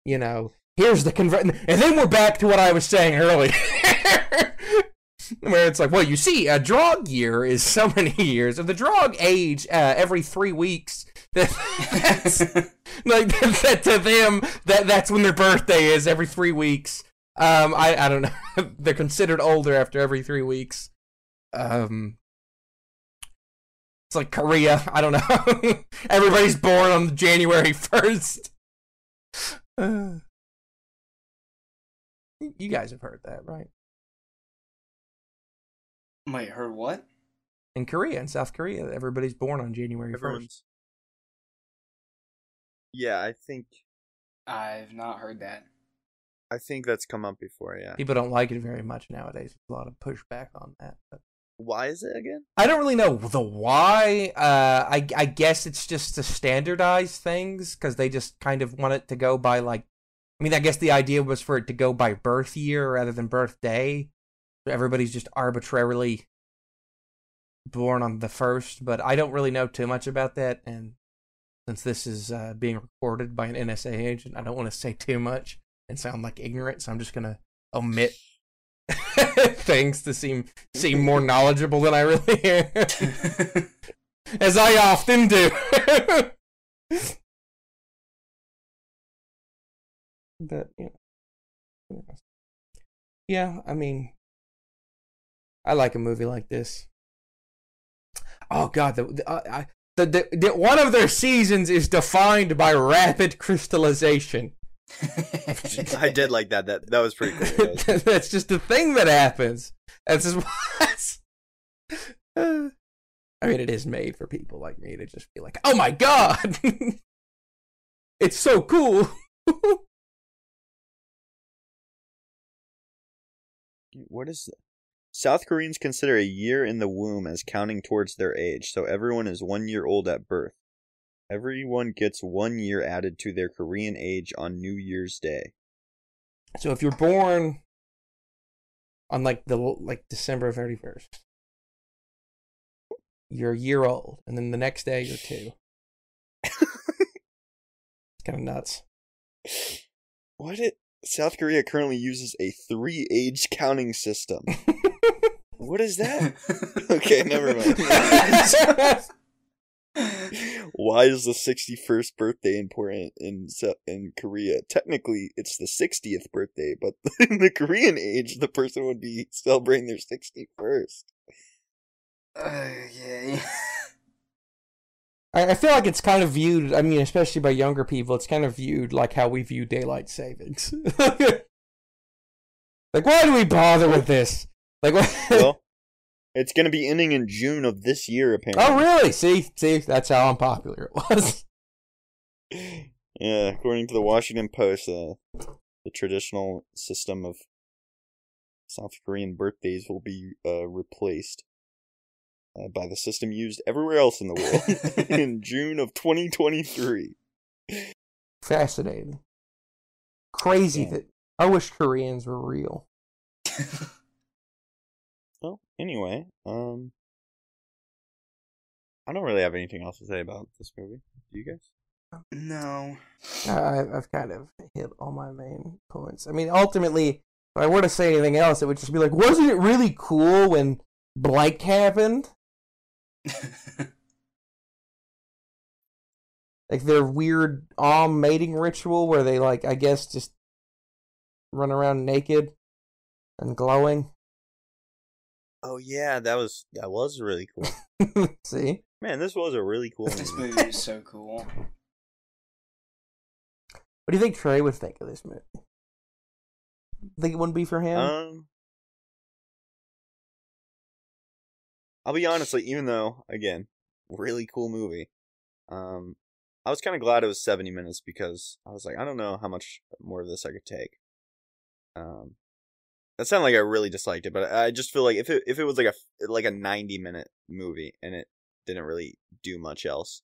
you know, here's the convert, and then we're back to what I was saying earlier, where it's like, well, you see, a Draag year is so many years, and the Draag age uh, every three weeks. That's, like that to them, that that's when their birthday is every three weeks. Um, I I don't know. They're considered older after every three weeks. Um, it's like Korea. I don't know. Everybody's born on January first. Uh, you guys have heard that, right? Wait, heard what? In Korea, in South Korea, everybody's born on January first. Yeah, I think I've not heard that. I think that's come up before. Yeah, People don't like it very much nowadays. There's a lot of pushback on that. But why is it again? I don't really know the why. Uh, I I guess it's just to standardize things because they just kind of want it to go by like. I mean, I guess the idea was for it to go by birth year rather than birthday. So everybody's just arbitrarily born on the first, but I don't really know too much about that. And since this is uh, being recorded by an NSA agent, I don't want to say too much and sound like ignorant. So I'm just gonna omit things to seem seem more knowledgeable than I really am, as I often do. but you know, yeah, I mean, I like a movie like this. Oh God, the, the, uh, I, the, the, the one of their seasons is defined by rapid crystallization. I did like that. That that was pretty cool. That's just a thing that happens. That's just that's, uh, I mean, it is made for people like me to just be like, "Oh my god, it's so cool." What is it? South Koreans consider a year in the womb as counting towards their age, so everyone is one year old at birth. Everyone gets one year added to their Korean age on New Year's Day. so if you're born on like the like December thirty first, you're a year old, and then the next day you're two. it's kind of nuts. Why did South Korea currently uses a three age counting system? what is that? Okay, never mind. Why is the 61st birthday important in in Korea? Technically, it's the 60th birthday, but in the Korean age, the person would be celebrating their 61st. Uh, yeah. I, I feel like it's kind of viewed. I mean, especially by younger people, it's kind of viewed like how we view daylight savings. like, why do we bother with this? Like, what? Well, it's going to be ending in June of this year, apparently. oh, really? See, see, that's how unpopular it was. Yeah, according to the Washington Post, uh, the traditional system of South Korean birthdays will be uh, replaced uh, by the system used everywhere else in the world in June of 2023. Fascinating. Crazy Yeah. that I wish Koreans were real. Well, anyway, um, I don't really have anything else to say about this movie. Do you guys? no. I, I've kind of hit all my main points. I mean, ultimately, if I were to say anything else, it would just be like, wasn't it really cool when blank happened? Like their weird Om mating ritual where they, like, I guess just run around naked and glowing. Oh yeah, that was that was really cool. See? Man, this was a really cool Movie. this movie. movie is so cool. What do you think Trey would think of this movie? Think it wouldn't be for him? Um, I'll be honest, like even though again, really cool movie, um, I was kind of glad it was seventy minutes because I was like, I don't know how much more of this I could take. Um, that sounded like I really disliked it, but I just feel like if it if it was like a like a ninety minute movie and it didn't really do much else,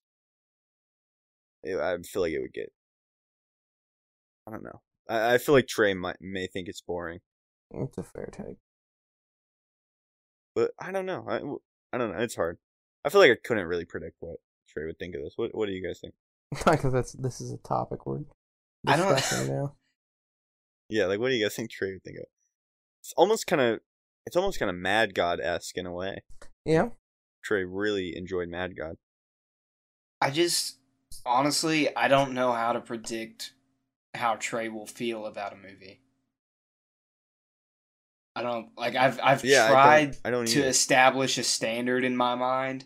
it, I feel like it would get. I don't know. I, I feel like Trey might may think it's boring. It's a fair take. But I don't know. I, I don't know. It's hard. I feel like I couldn't really predict what Trey would think of this. What What do you guys think? Because that's this is a topic we're I don't- discussing now. Yeah, like what do you guys think Trey would think of? It's almost kind of, it's almost kind of Mad God esque in a way. Yeah. Trey really enjoyed Mad God. I just honestly, I don't know how to predict how Trey will feel about a movie. I don't like. I've I've Yeah, I don't- tried I don't to either. establish a standard in my mind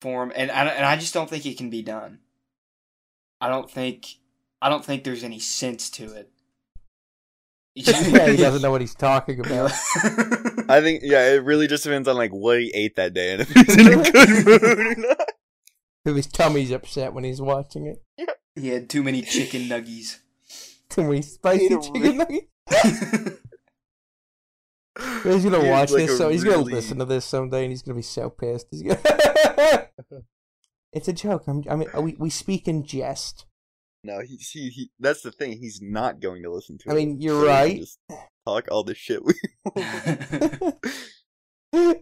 for him, and I, and I just don't think it can be done. I don't think I don't think there's any sense to it. yeah, he doesn't know what he's talking about. I think yeah, it really just depends on like what he ate that day and if he's in a good mood or not. If his tummy's upset when he's watching it. Yeah. he had too many chicken nuggies. Too many spicy chicken re- nuggets. He's gonna He watch like this, so he's gonna listen to this someday, and he's gonna be so pissed. He's gonna. it's a joke. I'm, I mean, we we speak in jest. No, he, he he. That's the thing. He's not going to listen to I it. mean, you're So right. just Talk all the shit we.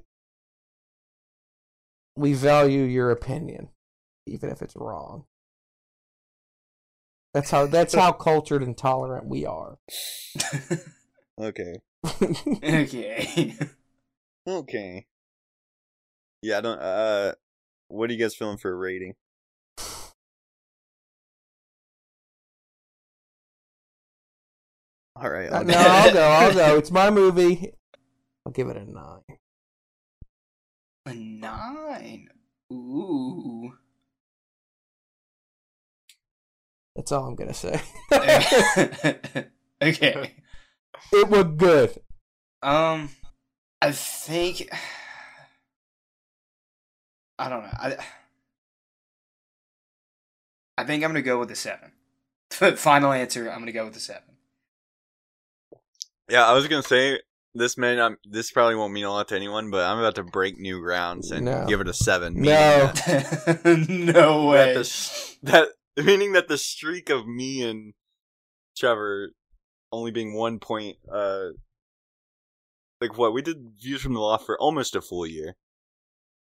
we value your opinion, even if it's wrong. That's how that's how cultured and tolerant we are. okay. okay. Okay. Yeah, I don't. Uh, what are you guys feeling for a rating? All right. Uh, I'll no, go. I'll go. I'll go. It's my movie. I'll give it a nine. A nine. Ooh. That's all I'm gonna say. okay. it was good. Um, I think I don't know. I I think I'm gonna go with a seven. Final answer. I'm gonna go with a seven. Yeah, I was gonna say this may not. This probably won't mean a lot to anyone, but I'm about to break new grounds and No. give it a seven. No. meaning that- no that way. the that meaning that the streak of me and Trevor only being one point. Uh, like what we did views from the loft for almost a full year,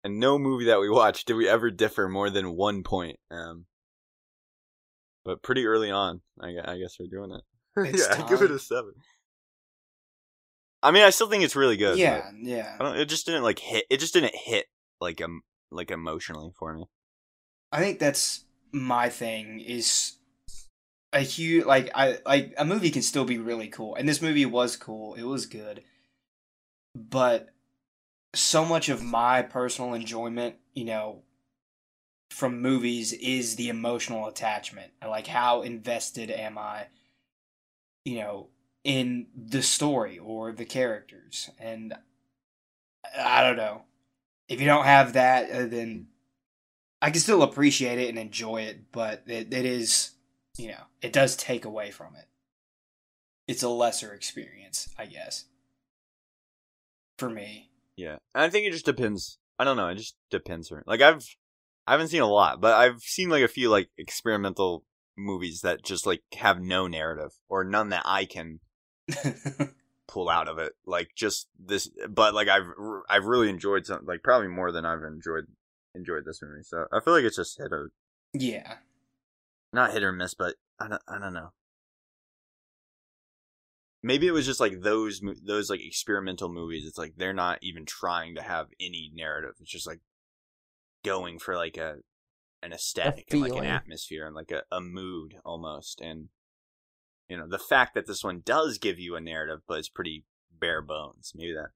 and no movie that we watched did we ever differ more than one point. Um, but pretty early on, I, I guess we're doing it. It's yeah, I give it a seven. I mean, I still think it's really good. yeah, yeah. I don't, it just didn't like hit. It just didn't hit like um like emotionally for me. I think that's my thing is a huge like I like a movie can still be really cool. And this movie was cool. It was good. But so much of my personal enjoyment, you know, from movies is the emotional attachment. Like how invested am I, you know, in the story or the characters. And I don't know. If you don't have that, uh, then I can still appreciate it and enjoy it, but it, it is, you know, it does take away from it. It's a lesser experience, I guess. For me. Yeah, and I think it just depends. I don't know. It just depends. Like I've I haven't seen a lot, but I've seen like a few like experimental movies that just like have no narrative or none that I can pull out of it. Like just this, but like I've I've really enjoyed some like probably more than I've enjoyed enjoyed this movie. So I feel like it's just hit or yeah. not hit or miss, but I don't I don't know. Maybe it was just like those those like experimental movies. It's like they're not even trying to have any narrative. It's just like going for like a an aesthetic and like an atmosphere and like a, a mood almost. And you know the fact that this one does give you a narrative, but it's pretty bare bones. Maybe that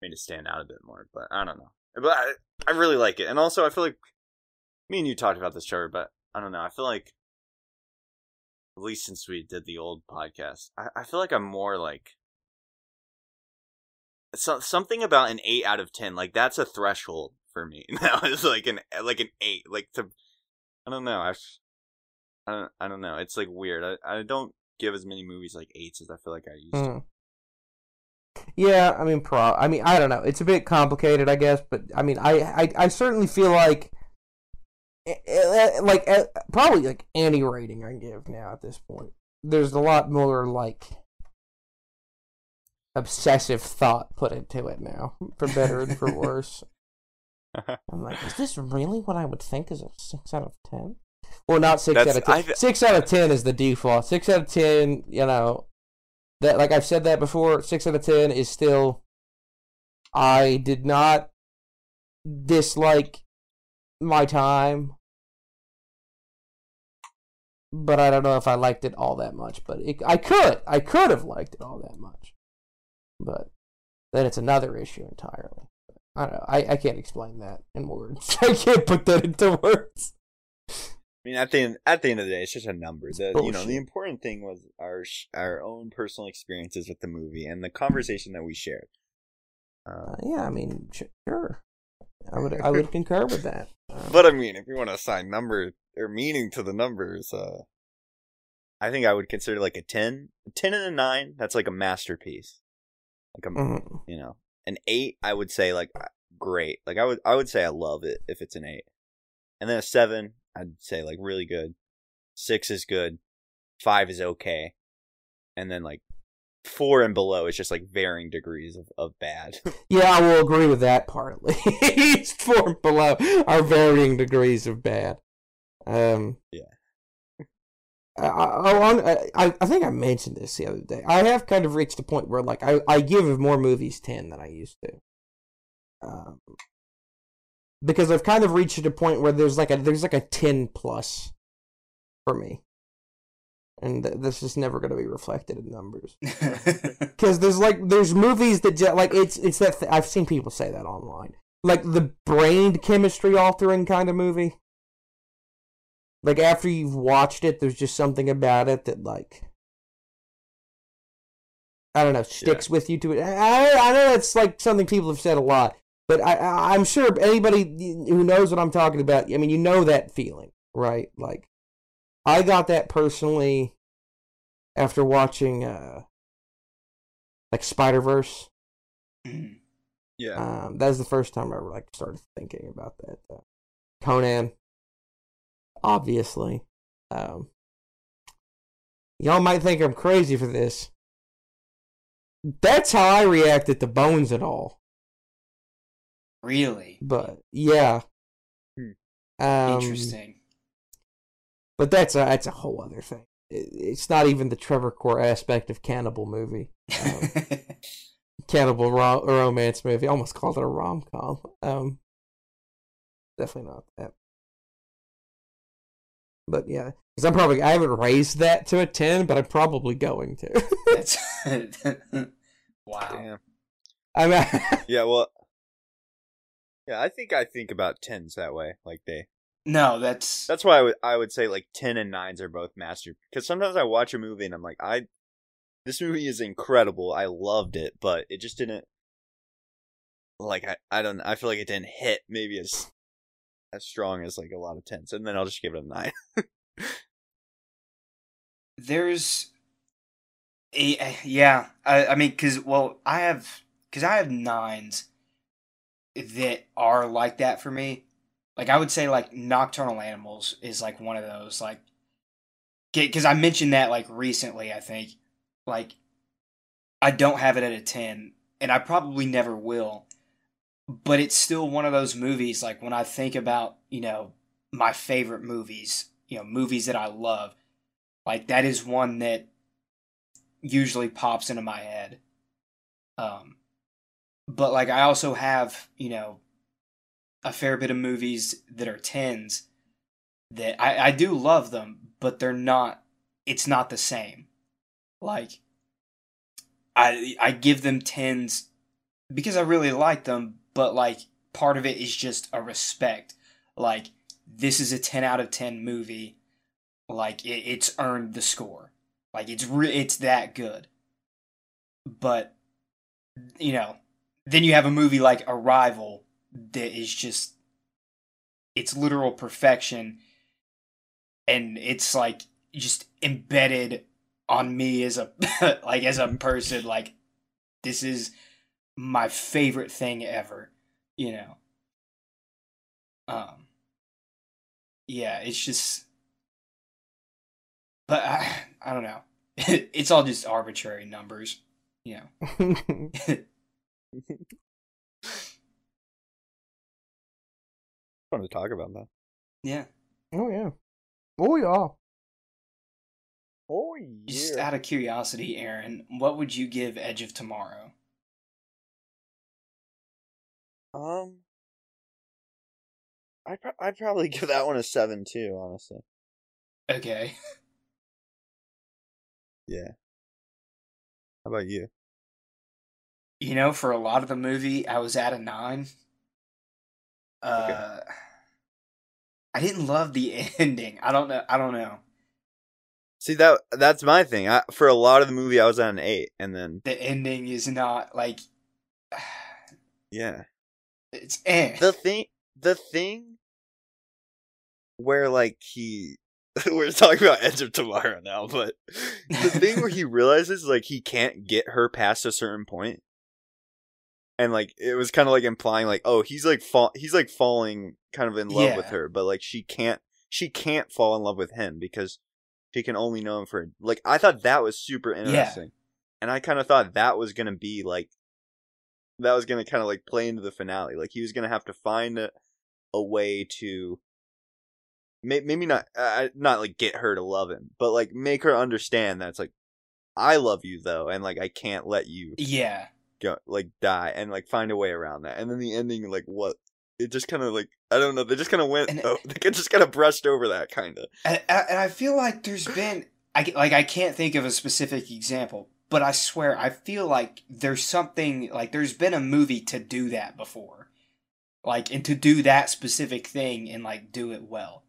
made it stand out a bit more. But I don't know. But I, I really like it, and also I feel like me and you talked about this, Trevor. But I don't know. I feel like at least since we did the old podcast, I, I feel like I'm more like so, something about an eight out of ten. Like that's a threshold for me. Now it's like an like an eight. Like to I don't know. I I don't I don't know. It's like weird. I I don't give as many movies like eights as I feel like I used to. Mm. Yeah, I mean, pro. I mean, I don't know. It's a bit complicated, I guess, but I mean, I, I, I certainly feel like, eh, eh, like, eh, probably like any rating I give now at this point. There's a lot more like obsessive thought put into it now, for better and for worse. I'm like, is this really what I would think is a six out of ten? Well, not six That's- out of ten. I th- six out of ten is the default. Six out of ten, you know, that like I've said that before. Six out of ten is still. I did not dislike my time, but I don't know if I liked it all that much. But it, I could, I could have liked it all that much, but then it's another issue entirely. I don't know. I, I can't explain that in words. I can't put that into words. I mean, at the end, at the end of the day, it's just a number. The you know the important thing was our sh- our own personal experiences with the movie and the conversation that we shared. Uh, Uh, yeah, I mean, sure. I would I would concur with that. Um, But I mean, if you want to assign number or meaning to the numbers, uh, I think I would consider like a 10, a 10 and a nine. That's like a masterpiece. Like a mhm. you know an eight. I would say like uh, great. Like I would I would say I love it if it's an eight, and then a seven. I'd say like really good. Six is good. Five is okay, and then like four and below is just like varying degrees of, of bad. Yeah, I will agree with that partly. Four and below are varying degrees of bad. Um, Yeah. I, I, I, think I mentioned this the other day. I have kind of reached a point where, like, I, I give more movies 10 than I used to. Um, because I've kind of reached a point where there's like a there's like a 10 plus for me. And th- this is never going to be reflected in numbers because there's like there's movies that like it's it's that th- I've seen people say that online, like the brain chemistry altering kind of movie. Like after you've watched it, there's just something about it that like I don't know sticks with you to it. I, I know that's like something people have said a lot, but I, I I'm sure anybody who knows what I'm talking about. I mean, you know that feeling, right? Like I got that personally after watching uh like Spider Verse. Mhm. yeah. Um, that was the first time I ever like started thinking about that. Conan, obviously. Um, y'all might think I'm crazy for this. That's how I reacted to Bones and all. Really But yeah. Hmm. Um, interesting. But that's a that's a whole other thing. It, it's not even the Trevor Core aspect of cannibal movie, um, cannibal ro- romance movie. I almost called it a rom com. Um, definitely not that. But yeah, because I'm probably I haven't raised that to a ten, but I'm probably going to. That's wow. Damn. I mean, Yeah, well, yeah, I think I think about tens that way. Like they, No, that's that's why I would I would say like ten and nines are both master. Because sometimes I watch a movie and I'm like, I, this movie is incredible. I loved it, but it just didn't. Like I, I don't. I feel like it didn't hit maybe as, as strong as like a lot of tens, and then I'll just give it a nine. there's a, yeah i, I mean because well i have because i have nines that are like that for me like i would say like nocturnal animals is like one of those like because i mentioned that like recently i think like i don't have it at a 10 and i probably never will but it's still one of those movies like when i think about you know my favorite movies you know movies that i love like that is one that usually pops into my head. Um but like I also have, you know, a fair bit of movies that are tens that I, I do love them, but they're not it's not the same. Like I I give them tens because I really like them, but like part of it is just a respect. Like this is a 10 out of 10 movie like it, it's earned the score like it's re- it's that good but you know then you have a movie like arrival that is just it's literal perfection and it's like just embedded on me as a like as a person like this is my favorite thing ever you know um yeah it's just but I, I don't know. it's all just arbitrary numbers, you know. Fun to talk about that. yeah. oh yeah, oh yeah. Oh yeah. Just out of curiosity, Aaron, what would you give Edge of Tomorrow? Um, I'd pro- I'd probably give that one a seven too. Honestly. Okay. Yeah. How about you? You know, for a lot of the movie, I was at a nine. Uh, Okay. I didn't love the ending. I don't know. I don't know. See that that's my thing. I, for a lot of the movie, I was at an eight, and then The ending is not like yeah, it's eh. the thing, the thing where like he, we're talking about Edge of Tomorrow now, but the thing where he realizes like he can't get her past a certain point, and like it was kind of like implying like oh he's like fall he's like falling kind of in love with her, but like she can't she can't fall in love with him because she can only know him for like I thought that was super interesting, and I kind of thought that was gonna be like that was gonna kind of like play into the finale, like he was gonna have to find a, a way to may, maybe not uh, not like get her to love him, but like make her understand that it's like I love you though, and like I can't let you yeah. Go like die, and like find a way around that. And then the ending, like what it just kind of like I don't know, they just kind of went, And- oh, they just kind of brushed over that kind of. and, and I feel like there's been I like I can't think of a specific example, but I swear I feel like there's something like there's been a movie to do that before, like and to do that specific thing and like do it well.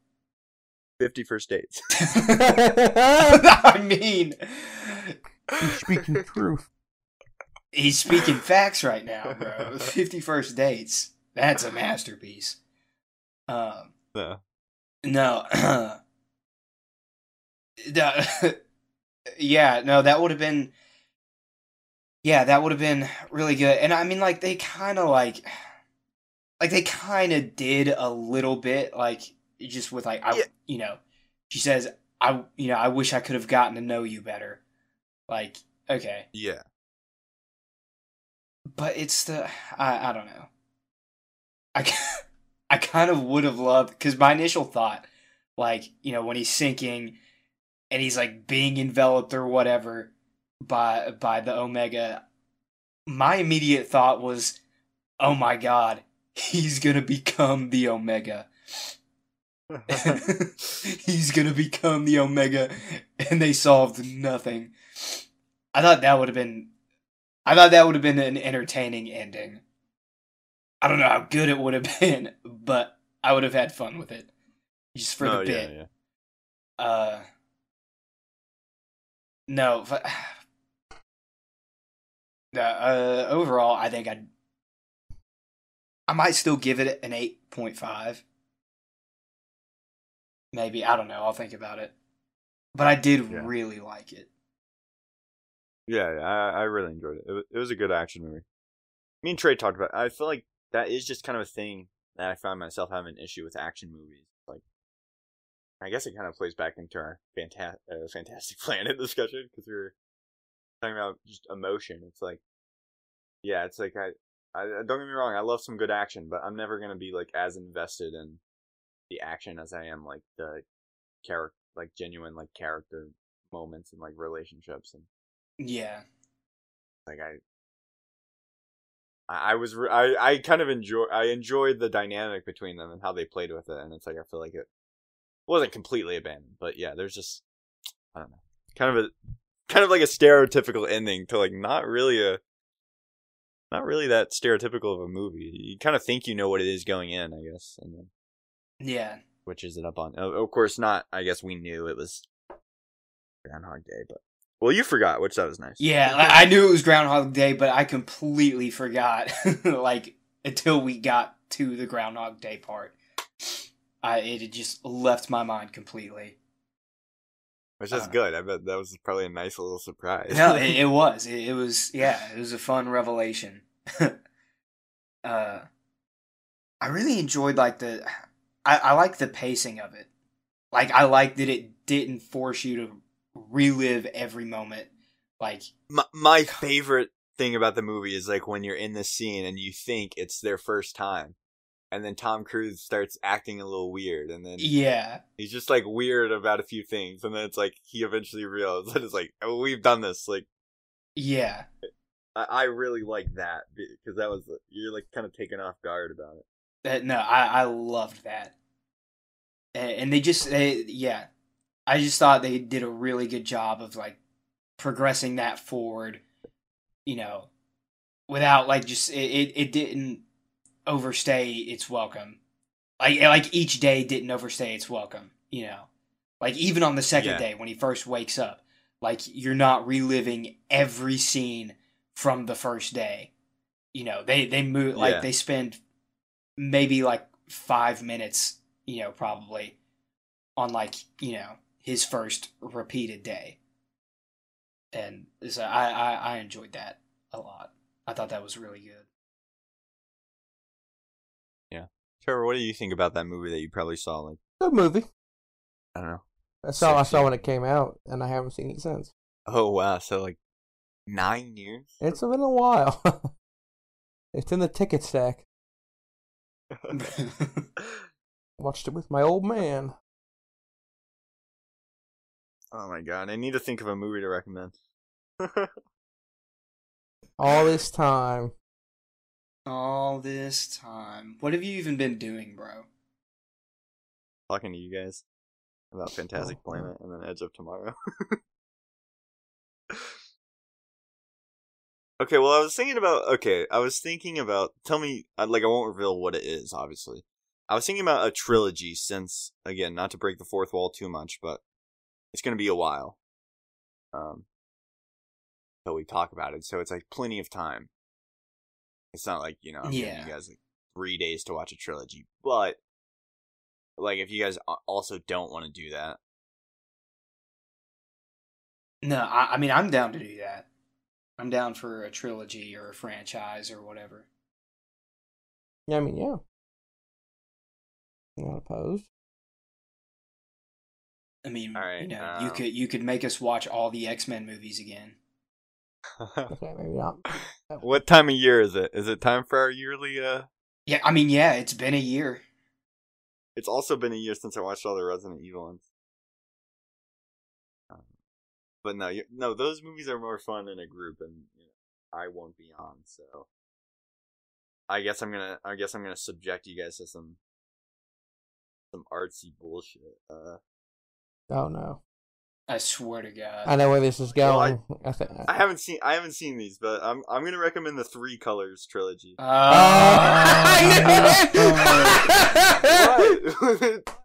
Fifty First Dates. I mean, Speaking truth. He's speaking facts right now, bro. Fifty First Dates, that's a masterpiece. Um, Yeah. No. no. yeah, no, that would have been Yeah, that would have been really good. And I mean like they kind of like like they kind of did a little bit like just with like I Yeah. you know, she says I you know, I wish I could have gotten to know you better. Like okay, Yeah. But it's the I I don't know. I I kind of would have loved because my initial thought like you know when he's sinking and he's like being enveloped or whatever by by the Omega. My immediate thought was, "Oh my god, he's gonna become the Omega." he's gonna become the Omega, and they solved nothing. I thought that would have been, I thought that would have been an entertaining ending. I don't know how good it would have been, but I would have had fun with it, just for the oh, yeah, bit. yeah. Uh, no. but- Uh, uh, overall, I think I'd. I might still give it an eight point five. Maybe I don't know. I'll think about it. But I did Yeah. really like it. Yeah, I, I really enjoyed it. It was, it was a good action movie. Me and Trey talked about. I feel like that is just kind of a thing that I find myself having an issue with action movies. Like, I guess it kind of plays back into our fanta- uh, Fantastic Planet discussion because we were talking about just emotion. It's like, yeah, it's like I, I don't get me wrong. I love some good action, but I'm never gonna be like as invested in the action as I am like the character, like genuine like character moments and like relationships and Yeah. like I I was re- I I kind of enjoy I enjoyed the dynamic between them and how they played with it and it's like I feel like it wasn't completely abandoned but yeah there's just I don't know kind of a kind of like a stereotypical ending to like not really a not really that stereotypical of a movie you kind of think you know what it is going in I guess and then Yeah. which is it up on of of course not I guess we knew it was Groundhog Day but well you forgot which that was nice Yeah. I knew it was Groundhog Day, but I completely forgot. like until we got to the Groundhog Day part, I it had just left my mind completely. which is Uh, good I bet that was probably a nice little surprise no, it, it was. It, it was. Yeah, it was a fun revelation. uh, I really enjoyed like the. I, I like the pacing of it. Like I like that it didn't force you to relive every moment. Like my, my favorite thing about the movie is like when you're in this scene and you think it's their first time and then Tom Cruise starts acting a little weird and then yeah, he's just like weird about a few things and then it's like he eventually realizes that it's like oh we've done this like yeah, I, I really like that because that was you're like kind of taken off guard about it no, I I loved that. And, and they just they yeah, I just thought they did a really good job of like progressing that forward. You know, without like just it it, it didn't overstay its welcome. Like like each day didn't overstay its welcome. You know, like even on the second Yeah. day when he first wakes up, like you're not reliving every scene from the first day. You know, they they move like Yeah. they spend maybe like five minutes. You know, probably on like you know his first repeated day. And so I, I I enjoyed that a lot. I thought that was really good. Yeah. Trevor what do you think about that movie that you probably saw like Good movie. I don't know That's all I saw when it came out, and I haven't seen it since. oh wow so like nine years It's been a while. it's in the ticket stack. Watched it with my old man. Oh my god I need to think of a movie to recommend All this time. All this time, what have you even been doing, bro? talking to you guys about Fantastic Oh, Planet and then Edge of Tomorrow. okay, well, I was thinking about. Okay, I was thinking about. Tell me, like, I won't reveal what it is, obviously. I was thinking about a trilogy since, again, not to break the fourth wall too much, but it's going to be a while. Um, until we talk about it, so it's like plenty of time. It's not like you know, I'm giving Yeah. you guys like three days to watch a trilogy, but like if you guys also don't want to do that, No, I, I mean I'm down to do that. I'm down for a trilogy or a franchise or whatever. Yeah, I mean, yeah. Not opposed. I mean, All right, you know, um, you could you could make us watch all the X Men movies again. Okay, maybe not. what time of year is it? Is it time for our yearly? uh Yeah, I mean, yeah, it's been a year. it's also been a year since I watched all the Resident Evil ones. Um, but no, no, those movies are more fun in a group, and you know, I won't be on. So I guess I'm gonna, I guess I'm gonna subject you guys to some, some artsy bullshit. Uh, Oh no. I swear to God. I know where this is Well, I- going. I, thi- uh, I haven't seen, I haven't seen these, but I'm, I'm gonna recommend the Three Colors trilogy. Oh. What?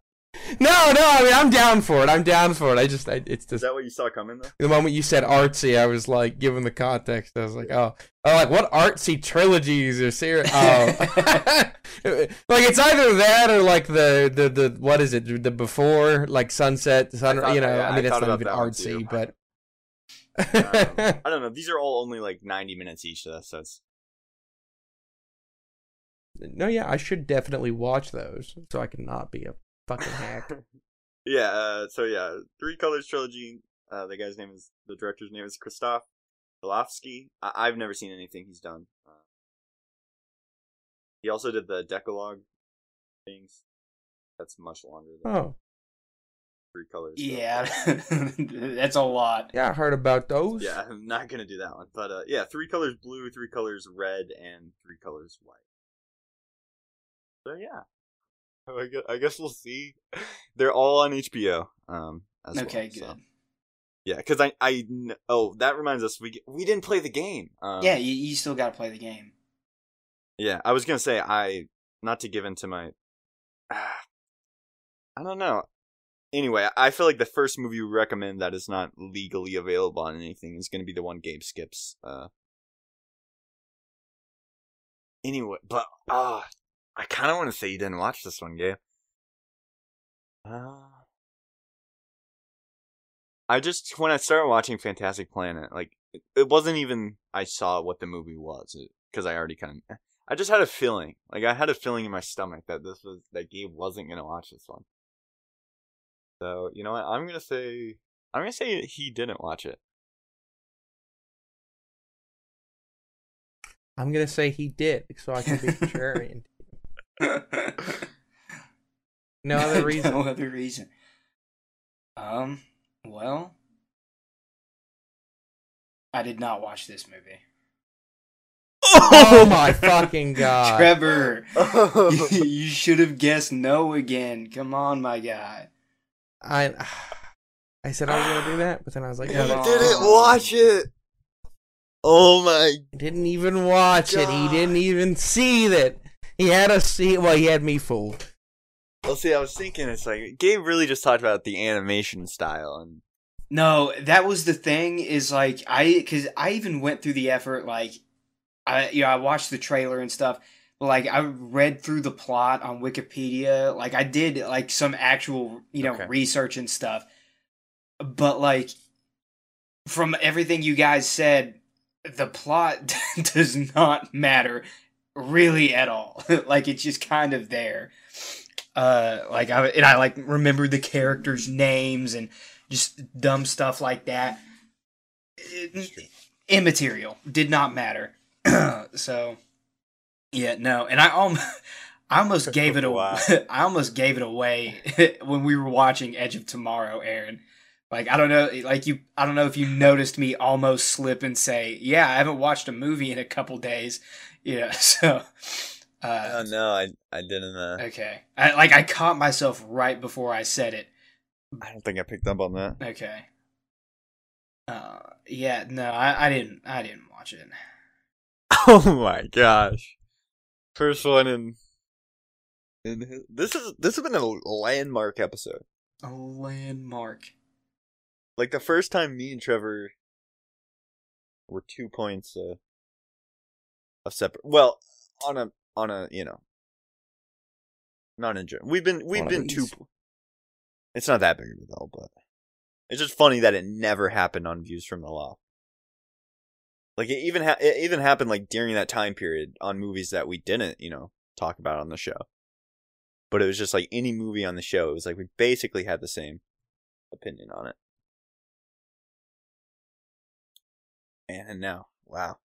no, no. I mean, I'm down for it. I'm down for it. I just, I, it's Is just that what you saw coming though? the moment you said artsy, I was like, given the context, I was like, oh, oh, like what artsy trilogies are serious? Oh, like it's either that or like the the the what is it? The before like sunset, sun. thought- you know, yeah, I I mean, it's not even artsy, but. I don't know. These are all only like 90 minutes each, so it's no, yeah, I should definitely watch those so I can not be a fucking hack. yeah. Uh, so yeah, Three Colors trilogy. Uh, the guy's name is the director's name is Christoph Golofsky. I- I've never seen anything he's done. Uh, he also did the Decalogue things. That's much longer than Oh, Three Colors. so- yeah, that's a lot. yeah, I heard about those. Yeah, I'm not gonna do that one. But uh, yeah, three colors blue, three colors red, and three colors white. So yeah, I guess, I guess we'll see. They're all on HBO. Um, as well, Okay, so. good. Yeah, because I I oh that reminds us we we didn't play the game. Um, yeah, you, you still got to play the game. yeah. I was gonna say I not to give into my. I don't know. Anyway, I feel like the first movie we recommend that is not legally available on anything is going to be the one Gabe skips. Uh, anyway, but ah, I kind of want to say you didn't watch this one, Gabe. Uh, I just when I started watching Fantastic Planet, like it, it wasn't even I saw what the movie was because I already kind of. I just had a feeling, like I had a feeling in my stomach that this was that Gabe wasn't gonna watch this one. So you know what? I'm gonna say I'm gonna say he didn't watch it. I'm gonna say he did, so I can be contrarian. No other reason. no other reason. Um. Well, I did not watch this movie. Oh my fucking god! Trevor, you should have guessed no again. Come on, my guy. I I said I was gonna do that, but then I was like, You no, Come didn't no. watch it. Oh my! Didn't even watch it. He didn't even see that. He had us see. Well, he had me fooled. Well, see, I was thinking it's like Gabe really just talked about the animation style, and No, that was the thing. Is like I because I even went through the effort. Like I, you know, I watched the trailer and stuff. But like I read through the plot on Wikipedia. Like I did like some actual you know Okay. research and stuff. But like from everything you guys said, the plot does not matter really at all. like it's just kind of there. Uh, like I and I like remembered the characters' names and just dumb stuff like that. It- immaterial, did not matter. so, yeah, no, and I almost, I almost gave it away. I almost gave it away when we were watching Edge of Tomorrow, Aaron. Like I don't know, like you, I don't know if you noticed me almost slip and say, "Yeah, I haven't watched a movie in a couple days." Yeah, so. Uh, oh no, I I didn't. Uh, Okay. I like I caught myself right before I said it. I don't think I picked up on that. Okay. Uh yeah, no, I, I didn't I didn't watch it. Oh my gosh! First one in. in his- this is this has been a landmark episode. A landmark. Like the first time me and Trevor were two points uh, separate. Well, on a on a you know, not in general. We've been we've been two. It's not that big of a deal, but it's just funny that it never happened on Views from the Law. Like it even ha- it even happened like during that time period on movies that we didn't you know talk about on the show. But it was just like any movie on the show. It was like we basically had the same opinion on it. And now, wow.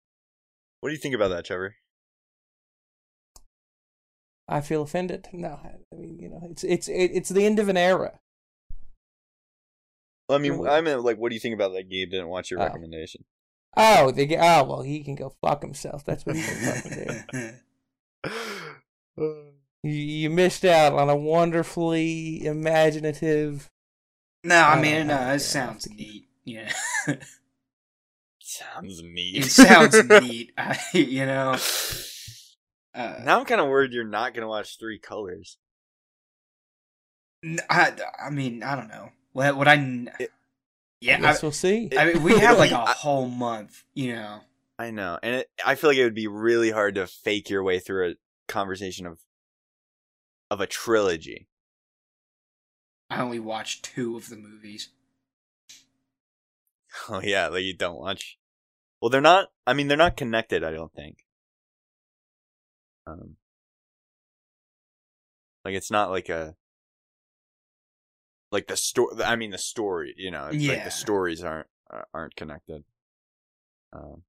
What do you think about that, Trevor? I feel offended. No, I mean, you know, it's it's it's the end of an era. I mean, Well, I meant like, what do you think about that? Gabe didn't watch your Oh. recommendation. Oh, they get, oh well, he can go fuck himself. That's what he can fucking do. You, you missed out on a wonderfully imaginative. no, I Oh, mean, no, yeah, it sounds neat. Yeah, Sounds neat. it sounds neat. I, you know, uh, Now I'm kind of worried you're not gonna watch Three Colors. I, I mean, I don't know. What would I? n- It- yeah, I guess we'll see. I, I mean, we have like a whole month. You know, I know, and it, I feel like it would be really hard to fake your way through a conversation of of a trilogy. I only watched two of the movies. Oh yeah, like you don't watch. Well, they're not. I mean, they're not connected. I don't think. Um, like it's not like a. Like the story. I mean, the story. You know, it's like Yeah. the stories aren't aren't connected. Um.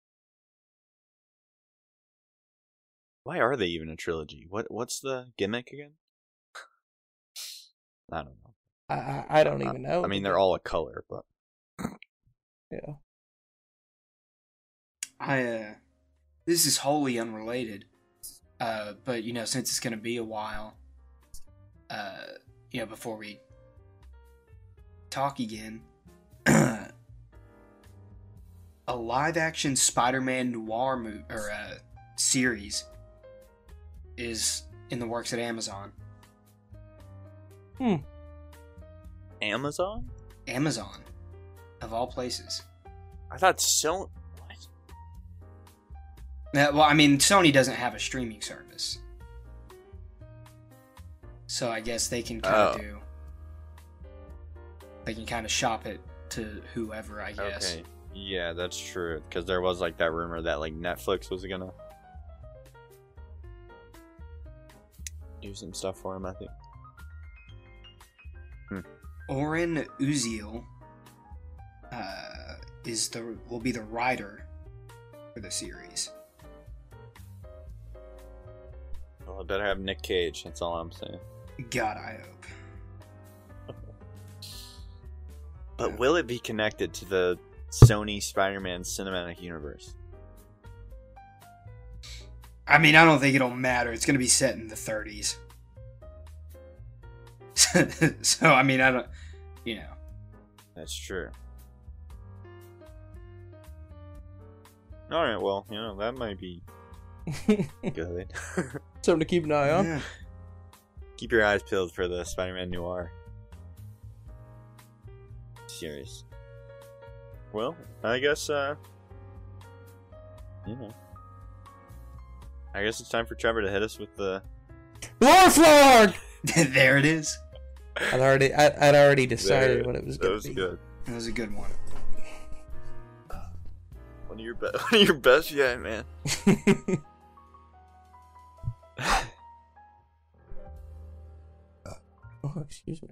Why are they even a trilogy? What what's the gimmick again? I don't know. I I, I don't even know. I mean, they're all a color, but Yeah. I uh this is wholly unrelated. Uh but you know, since it's gonna be a while, uh you know, before we talk again. a live action Spider Man noir mo- or uh series is in the works at Amazon. Hmm. Amazon. Amazon. Of all places. I thought so. Well, I mean, Sony doesn't have a streaming service, so I guess they can kind of Oh. do. They can kind of shop it to whoever, I guess. Okay. Yeah, that's true. Because there was like that rumor that like Netflix was gonna do some stuff for him. I think. Oren Uziel uh, is the will be the writer for the series. I better have Nick Cage. That's all I'm saying. God, I hope. But will it be connected to the Sony Spider-Man cinematic universe? I mean, I don't think it'll matter. It's going to be set in the 30s. so, I mean, I don't, you know. That's true. All right. Well, you know that might be good. Something to keep an eye on. Yeah. Keep your eyes peeled for the Spider-Man Noir series. Well, I guess uh you know. I guess it's time for Trevor to hit us with the Lorflog! there it is. I'd already, I, I'd already decided There, what it was That going was to be. good. That was a good one. One of your best one of your best yet, man. Uh, oh, excuse me.